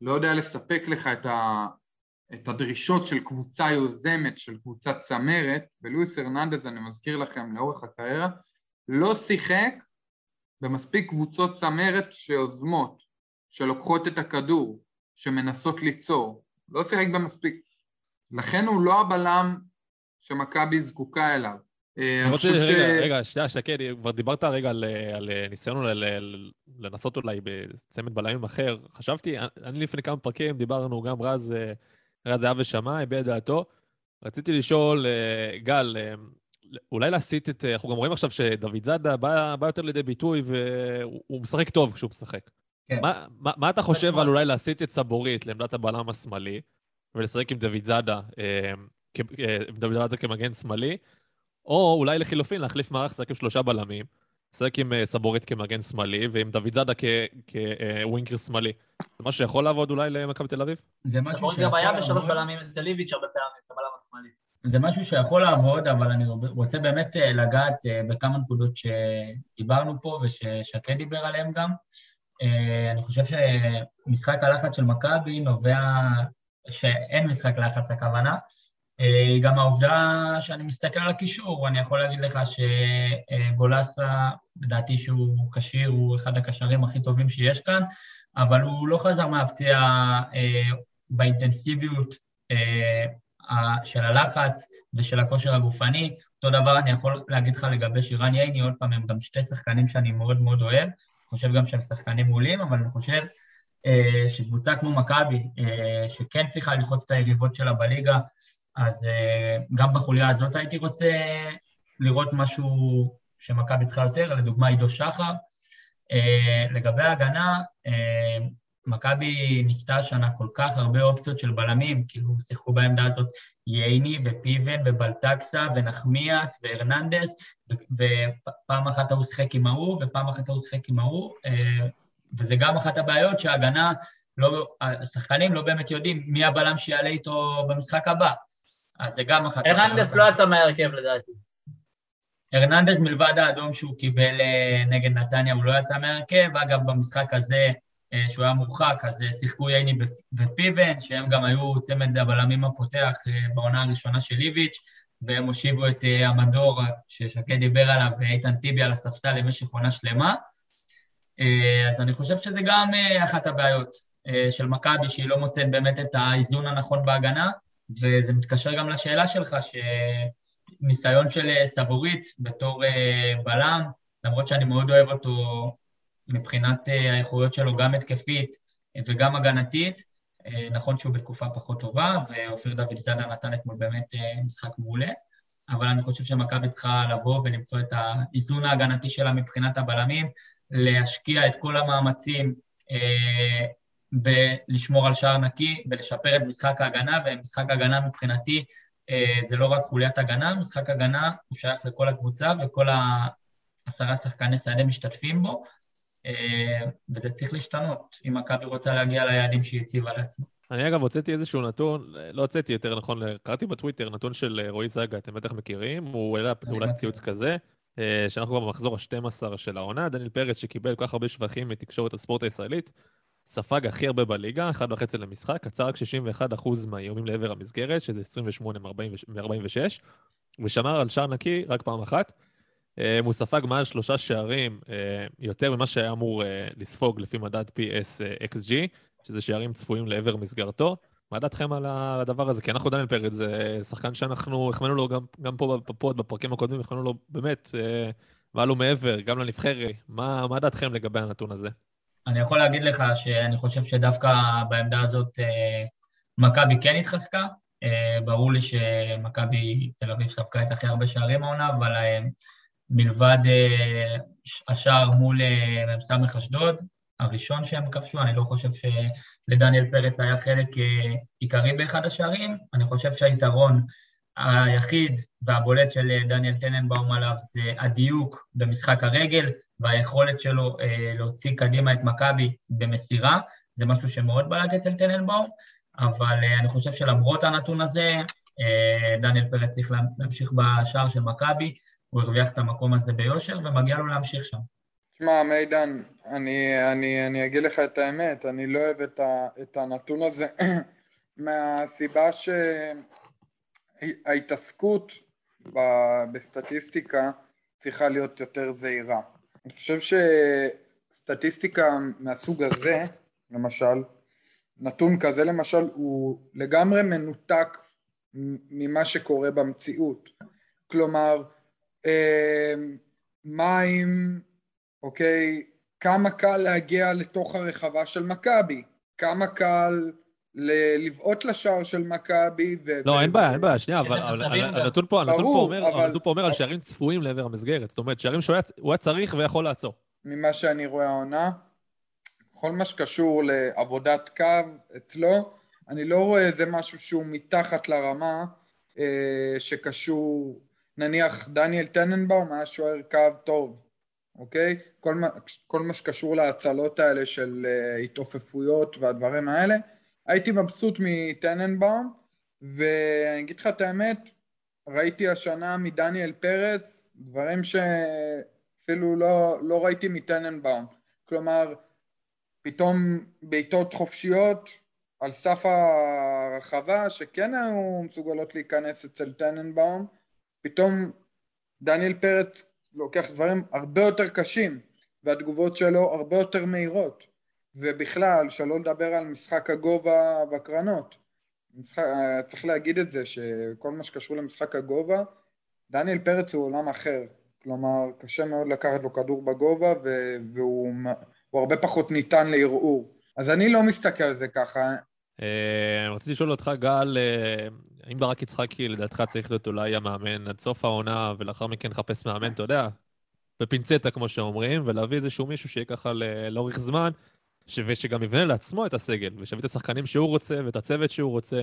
לא יודע לספק לך את, ה, את הדרישות של קבוצה יוזמת, של קבוצת צמרת, ולואיס הרננדז, אני מזכיר לכם, לאורך הקריירה, לא שיחק במספיק קבוצות צמרת שיוזמות, שלוקחות את הכדור, שמנסות ליצור, לא שיחק במספיק, לכן הוא לא הבלם שמכבי זקוקה אליו.
אה, אני רוצה, ש... רגע, רגע, שנייה, שקד, כבר דיברת רגע על, על ניסיון לנסות אולי בצמד בלמים אחר. חשבתי, אני לפני כמה פרקים דיברנו, גם רז, רז זהב ושמע, הביע דעתו. רציתי לשאול, אה, גל, אה, אולי להסיט את... אנחנו גם רואים עכשיו שדוד זאדה בא, בא יותר לידי ביטוי והוא משחק טוב כשהוא משחק. כן. מה, מה, מה אתה חושב על אולי להסיט את סבורית לעמדת הבלם השמאלי? ולשחק עם דוד זאדה, אה, אה, דוד זאדה כמגן שמאלי, או אולי לחילופין להחליף מערך, לשחק עם שלושה בלמים, לשחק עם אה, סבורית כמגן שמאלי, ועם דוד זאדה כווינקר שמאלי. זה משהו שיכול לעבוד אולי למכבי תל אביב?
זה משהו שיכול לעבוד. גם היה בשלוש בלמים אצל איביץ' הרבה פעמים, את הבלם השמאלי.
זה משהו שיכול לעבוד, אבל אני רוצה באמת לגעת בכמה נקודות שדיברנו פה וששקד דיבר עליהן גם. אני חושב שמשחק הלחץ של מכבי נובע שאין משחק לחץ הכוונה. אה, גם העובדה שאני מסתכל על הקישור, אני יכול להגיד לך שגולסה, לדעתי שהוא כשיר, הוא אחד הקשרים הכי טובים שיש כאן, אבל הוא לא חזר מהפציעה אה, באינטנסיביות אה, של הלחץ ושל הכושר הגופני. אותו דבר אני יכול להגיד לך לגבי שירן ייני, עוד פעם, הם גם שתי שחקנים שאני מאוד מאוד אוהב, חושב גם שהם שחקנים מעולים, אבל אני חושב אה, שקבוצה כמו מכבי, אה, שכן צריכה ללחוץ את היריבות שלה בליגה, אז אה, גם בחוליה הזאת הייתי רוצה לראות משהו שמכבי צריכה יותר, לדוגמה עידו שחר. אה, לגבי ההגנה, אה, מכבי ניסתה השנה כל כך הרבה אופציות של בלמים, כאילו שיחקו בעמדה הזאת ייני ופיבן ובלטקסה ונחמיאס והרננדס, ופעם אחת ההוא שיחק עם ההוא ופעם אחת ההוא שיחק עם ההוא, וזה גם אחת הבעיות שההגנה, לא, השחקנים לא באמת יודעים מי הבלם שיעלה איתו במשחק הבא. אז זה גם אחת.
הרננדס לא יצא מהרכב לדעתי.
הרננדס מלבד האדום שהוא קיבל אה, נגד נתניה, הוא לא יצא מהרכב. אגב, במשחק הזה, אה, שהוא היה מורחק, אז אה, שיחקו ייני ופיבן, שהם גם היו צמד הבלמים הפותח בעונה הראשונה של ליביץ', והם הושיבו את המדור ששקד דיבר עליו, ואיתן טיבי על הספסל למשך עונה שלמה. אז אני חושב שזה גם אחת הבעיות של מכבי, שהיא לא מוצאת באמת את האיזון הנכון בהגנה, וזה מתקשר גם לשאלה שלך, ש... ניסיון של אה, סבורית בתור אה, בלם, למרות שאני מאוד אוהב אותו מבחינת אה, האיכויות שלו, גם התקפית וגם הגנתית. נכון שהוא בתקופה פחות טובה, ואופיר דוד זאדה נתן אתמול באמת משחק מעולה, אבל אני חושב שמכבי צריכה לבוא ולמצוא את האיזון ההגנתי שלה מבחינת הבלמים, להשקיע את כל המאמצים בלשמור על שער נקי ולשפר את משחק ההגנה, ומשחק ההגנה מבחינתי אה, זה לא רק חוליית הגנה, משחק הגנה הוא שייך לכל הקבוצה וכל העשרה שחקני שדה משתתפים בו, אה, וזה צריך להשתנות אם מכבי רוצה להגיע ליעדים שהיא הציבה לעצמה.
אני אגב הוצאתי איזשהו נתון, לא הוצאתי יותר נכון, קראתי בטוויטר נתון של רועי זגה, אתם בטח מכירים, הוא העלה פעולת ציוץ כזה, אה, שאנחנו כבר במחזור ה-12 של העונה, דניאל פרץ שקיבל כל כך הרבה שבחים מתקשורת הספורט הישראלית, ספג הכי הרבה בליגה, 1.5 למשחק, עצר רק 61% מהאיומים לעבר המסגרת, שזה 28 מ-46, ושמר על שער נקי רק פעם אחת. אה, הוא ספג מעל שלושה שערים, אה, יותר ממה שהיה אמור אה, לספוג לפי מדד PSXG, שזה שערים צפויים לעבר מסגרתו. מה דעתכם על הדבר הזה? כי אנחנו, דניאל פרץ, זה שחקן שאנחנו החמאנו לו גם, גם פה בפוד, בפרקים הקודמים, החמאנו לו באמת, מעל ומעבר, גם לנבחרת. מה, מה דעתכם לגבי הנתון הזה?
אני יכול להגיד לך שאני חושב שדווקא בעמדה הזאת אה, מכבי כן התחזקה. אה, ברור לי שמכבי תל אביב ספקה את הכי הרבה שערים העונה, אבל אה, מלבד השער מול מ"ס אשדוד, הראשון שהם כבשו, אני לא חושב שלדניאל פרץ היה חלק עיקרי באחד השערים. אני חושב שהיתרון היחיד והבולט של דניאל טננבאום עליו זה הדיוק במשחק הרגל והיכולת שלו אה, להוציא קדימה את מכבי במסירה, זה משהו שמאוד בלט אצל טננבאום, אבל אה, אני חושב שלמרות הנתון הזה, אה, דניאל פרץ צריך להמשיך בשער של מכבי, הוא הרוויח את המקום הזה ביושר ומגיע לו להמשיך שם.
תשמע, מידן, אני, אני, אני אגיד לך את האמת, אני לא אוהב את, ה, את הנתון הזה מהסיבה שההתעסקות בסטטיסטיקה צריכה להיות יותר זהירה. אני חושב שסטטיסטיקה מהסוג הזה, למשל, נתון כזה למשל, הוא לגמרי מנותק ממה שקורה במציאות. כלומר, מים, אוקיי, כמה קל להגיע לתוך הרחבה של מכבי, כמה קל לבעוט לשער של מכבי.
לא, אין בעיה, אין בעיה, שנייה, אבל הנתון פה אומר על שערים צפויים לעבר המסגרת. זאת אומרת, שערים שהוא היה צריך ויכול לעצור.
ממה שאני רואה העונה, כל מה שקשור לעבודת קו אצלו, אני לא רואה איזה משהו שהוא מתחת לרמה אה, שקשור, נניח דניאל טננבאום היה שוער קו טוב, אוקיי? כל מה, כל מה שקשור להצלות האלה של אה, התעופפויות והדברים האלה, הייתי מבסוט מטננבאום, ואני אגיד לך את האמת, ראיתי השנה מדניאל פרץ דברים שאפילו לא, לא ראיתי מטננבאום. כלומר, פתאום בעיטות חופשיות על סף הרחבה שכן היו מסוגלות להיכנס אצל טננבאום, פתאום דניאל פרץ לוקח דברים הרבה יותר קשים והתגובות שלו הרבה יותר מהירות. ובכלל, שלא לדבר על משחק הגובה בקרנות. משחק, צריך להגיד את זה, שכל מה שקשור למשחק הגובה, דניאל פרץ הוא עולם אחר. כלומר, קשה מאוד לקחת לו כדור בגובה, והוא הרבה פחות ניתן לערעור. אז אני לא מסתכל על זה ככה.
אה, רציתי לשאול אותך, גל, האם ברק יצחקי לדעתך צריך להיות אולי המאמן עד סוף העונה, ולאחר מכן לחפש מאמן, אתה יודע, בפינצטה, כמו שאומרים, ולהביא איזשהו מישהו שיהיה ככה לאורך זמן, ושגם יבנה לעצמו את הסגל, ושיביא את השחקנים שהוא רוצה ואת הצוות שהוא רוצה,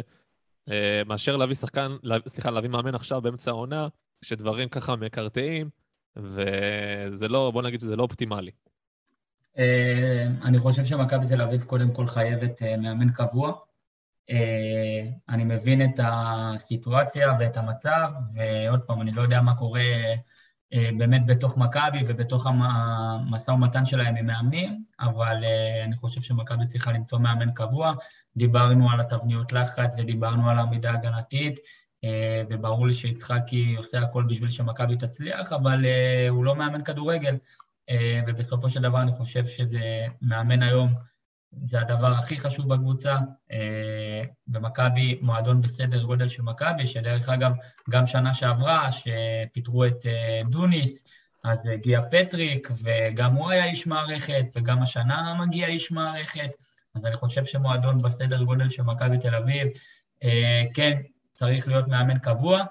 אה, מאשר להביא שחקן, סליחה, להביא מאמן עכשיו באמצע העונה, שדברים ככה מקרטעים, וזה לא, בוא נגיד שזה לא אופטימלי.
אה, אני חושב שמכבי תל אביב קודם כל חייבת אה, מאמן קבוע. אני מבין את הסיטואציה ואת המצב, ועוד פעם, אני לא יודע מה קורה אה, באמת בתוך מכבי ובתוך המשא ומתן שלהם עם מאמנים, אבל אה, אני חושב שמכבי צריכה למצוא מאמן קבוע. דיברנו על התבניות לחץ ודיברנו על העמידה הגנתית, אה, וברור לי שיצחקי עושה הכל בשביל שמכבי תצליח, אבל הוא לא מאמן כדורגל, ובסופו של דבר אני חושב שזה מאמן היום זה הדבר הכי חשוב בקבוצה. אה, במכבי, מועדון בסדר גודל של מכבי, שדרך אגב, גם שנה שעברה, שפיטרו את אה, דוניס, אז הגיע פטריק, וגם הוא היה איש מערכת, וגם השנה מגיע איש מערכת. אז אני חושב שמועדון בסדר גודל של מכבי תל אביב, אה, כן, צריך להיות מאמן קבוע,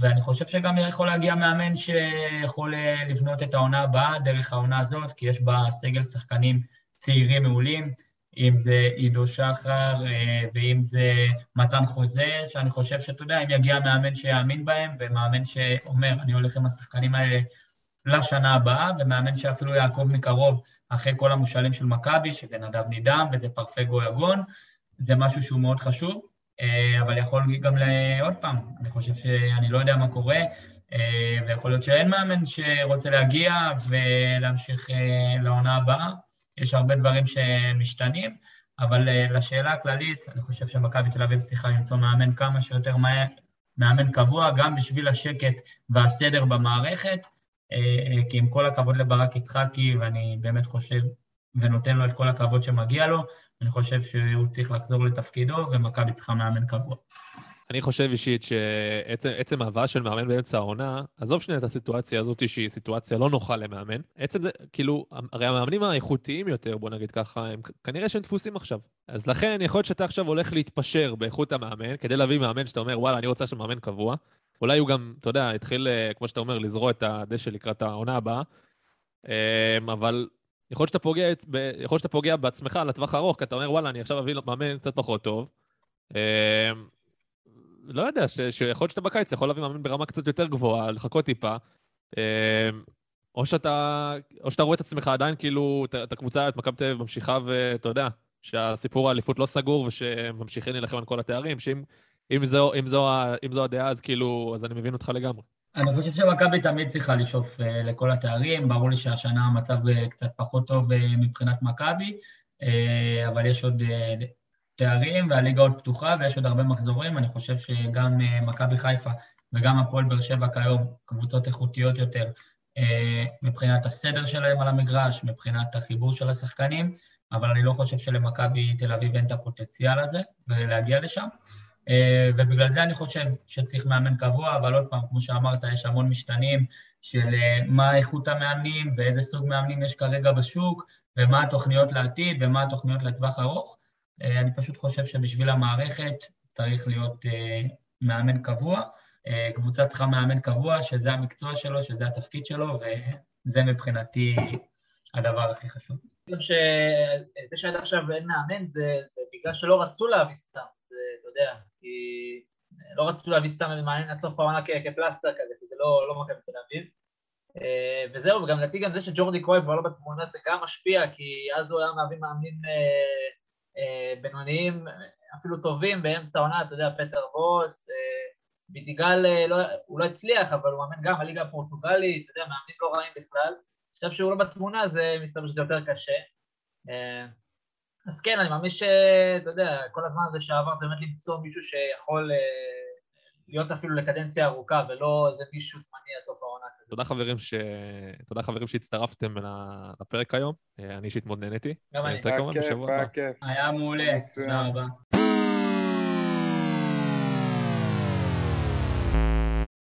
ואני חושב שגם יכול להגיע מאמן שיכול לבנות את העונה הבאה דרך העונה הזאת, כי יש בה סגל שחקנים צעירים מעולים. אם זה עידו שחר אה, ואם זה מתן חוזה, שאני חושב שאתה יודע, אם יגיע מאמן שיאמין בהם, ומאמן שאומר, אני הולך עם השחקנים האלה לשנה הבאה, ומאמן שאפילו יעקוב מקרוב אחרי כל המושאלים של מכבי, שזה נדב נידם וזה פרפגו יגון, זה משהו שהוא מאוד חשוב, אה, אבל יכול גם לעוד פעם, אני חושב שאני לא יודע מה קורה, אה, ויכול להיות שאין מאמן שרוצה להגיע ולהמשיך לעונה הבאה. יש הרבה דברים שמשתנים, אבל אה, לשאלה הכללית, אני חושב שמכבי תל אביב צריכה למצוא מאמן כמה שיותר מהר, מאמן קבוע, גם בשביל השקט והסדר במערכת, אה, אה, כי עם כל הכבוד לברק יצחקי, ואני באמת חושב ונותן לו את כל הכבוד שמגיע לו, אני חושב שהוא צריך לחזור לתפקידו, ומכבי צריכה מאמן קבוע.
אני חושב אישית שעצם ההבאה של מאמן באמצע העונה, עזוב שנייה את הסיטואציה הזאת שהיא סיטואציה לא נוחה למאמן, עצם זה, כאילו, הרי המאמנים האיכותיים יותר, בוא נגיד ככה, הם כנראה שהם דפוסים עכשיו. אז לכן, יכול להיות שאתה עכשיו הולך להתפשר באיכות המאמן, כדי להביא מאמן שאתה אומר, וואלה, אני רוצה עכשיו מאמן קבוע. אולי הוא גם, אתה יודע, התחיל, אה, כמו שאתה אומר, לזרוע את הדשא לקראת העונה הבאה, אמ, אבל יכול להיות שאתה פוגע, שאתה פוגע בעצמך לטווח ארוך, כי אתה אומר, וואלה, אני עכשיו אביא מאמן קצת פחות טוב. לא יודע, ש, שיכול להיות שאתה בקיץ יכול להביא מאמן ברמה קצת יותר גבוהה, לחכות טיפה. אמ, או שאתה, או שאתה רואה את עצמך עדיין כאילו, את הקבוצה, את מכבי תל אביב ממשיכה ואתה יודע, שהסיפור האליפות לא סגור ושממשיכים להילחם על כל התארים, שאם אם זו, אם זו, אם זו הדעה, אז כאילו, אז אני מבין אותך לגמרי.
אני חושב שמכבי תמיד צריכה לשאוף uh, לכל התארים, ברור לי שהשנה המצב uh, קצת פחות טוב uh, מבחינת מכבי, אבל יש עוד תארים והליגה עוד פתוחה ויש עוד הרבה מחזורים, אני חושב שגם אה, מכבי חיפה וגם הפועל באר שבע כיום, קבוצות איכותיות יותר, אה, מבחינת הסדר שלהם על המגרש, מבחינת החיבור של השחקנים, אבל אני לא חושב שלמכבי תל אביב אין את הפוטנציאל הזה ולהגיע לשם. אה, ובגלל זה אני חושב שצריך מאמן קבוע, אבל עוד פעם, כמו שאמרת, יש המון משתנים של מה איכות המאמנים ואיזה סוג מאמנים יש כרגע בשוק, ומה התוכניות לעתיד ומה התוכניות לטווח ארוך. אה, אני פשוט חושב שבשביל המערכת צריך להיות אה, מאמן קבוע. אה, קבוצה צריכה מאמן קבוע, שזה המקצוע שלו, שזה התפקיד שלו, וזה מבחינתי הדבר הכי חשוב.
גם שזה שעד עכשיו אין מאמן זה, בגלל שלא רצו להביא סתם, זה, אתה יודע, כי לא רצו להביא סתם מאמן עד סוף העונה כפלסטר כזה, כי זה לא, לא מכבי תל אביב. וזהו, וגם לדעתי גם זה שג'ורדי קרויב כבר לא בתמונה זה גם משפיע, כי אז הוא היה מביא מאמנים בינוניים, אפילו טובים באמצע העונה, אתה יודע, פטר בוס, אה, ביטיגל, אה, לא, הוא לא הצליח, אבל הוא מאמן גם בליגה הפורטוגלית, אתה יודע, מאמנים לא רעים בכלל. עכשיו שהוא לא בתמונה, זה מסתבר שזה יותר קשה. אז כן, אני מאמין שאתה יודע, כל הזמן הזה שעבר זה באמת למצוא מישהו שיכול להיות אפילו לקדנציה ארוכה, ולא איזה מישהו זמני עד סוף.
תודה חברים, ש... תודה חברים שהצטרפתם לפרק היום. אני אישית מאוד נהניתי.
גם אני.
היה כיף, היה כיף.
היה מעולה, תודה רבה.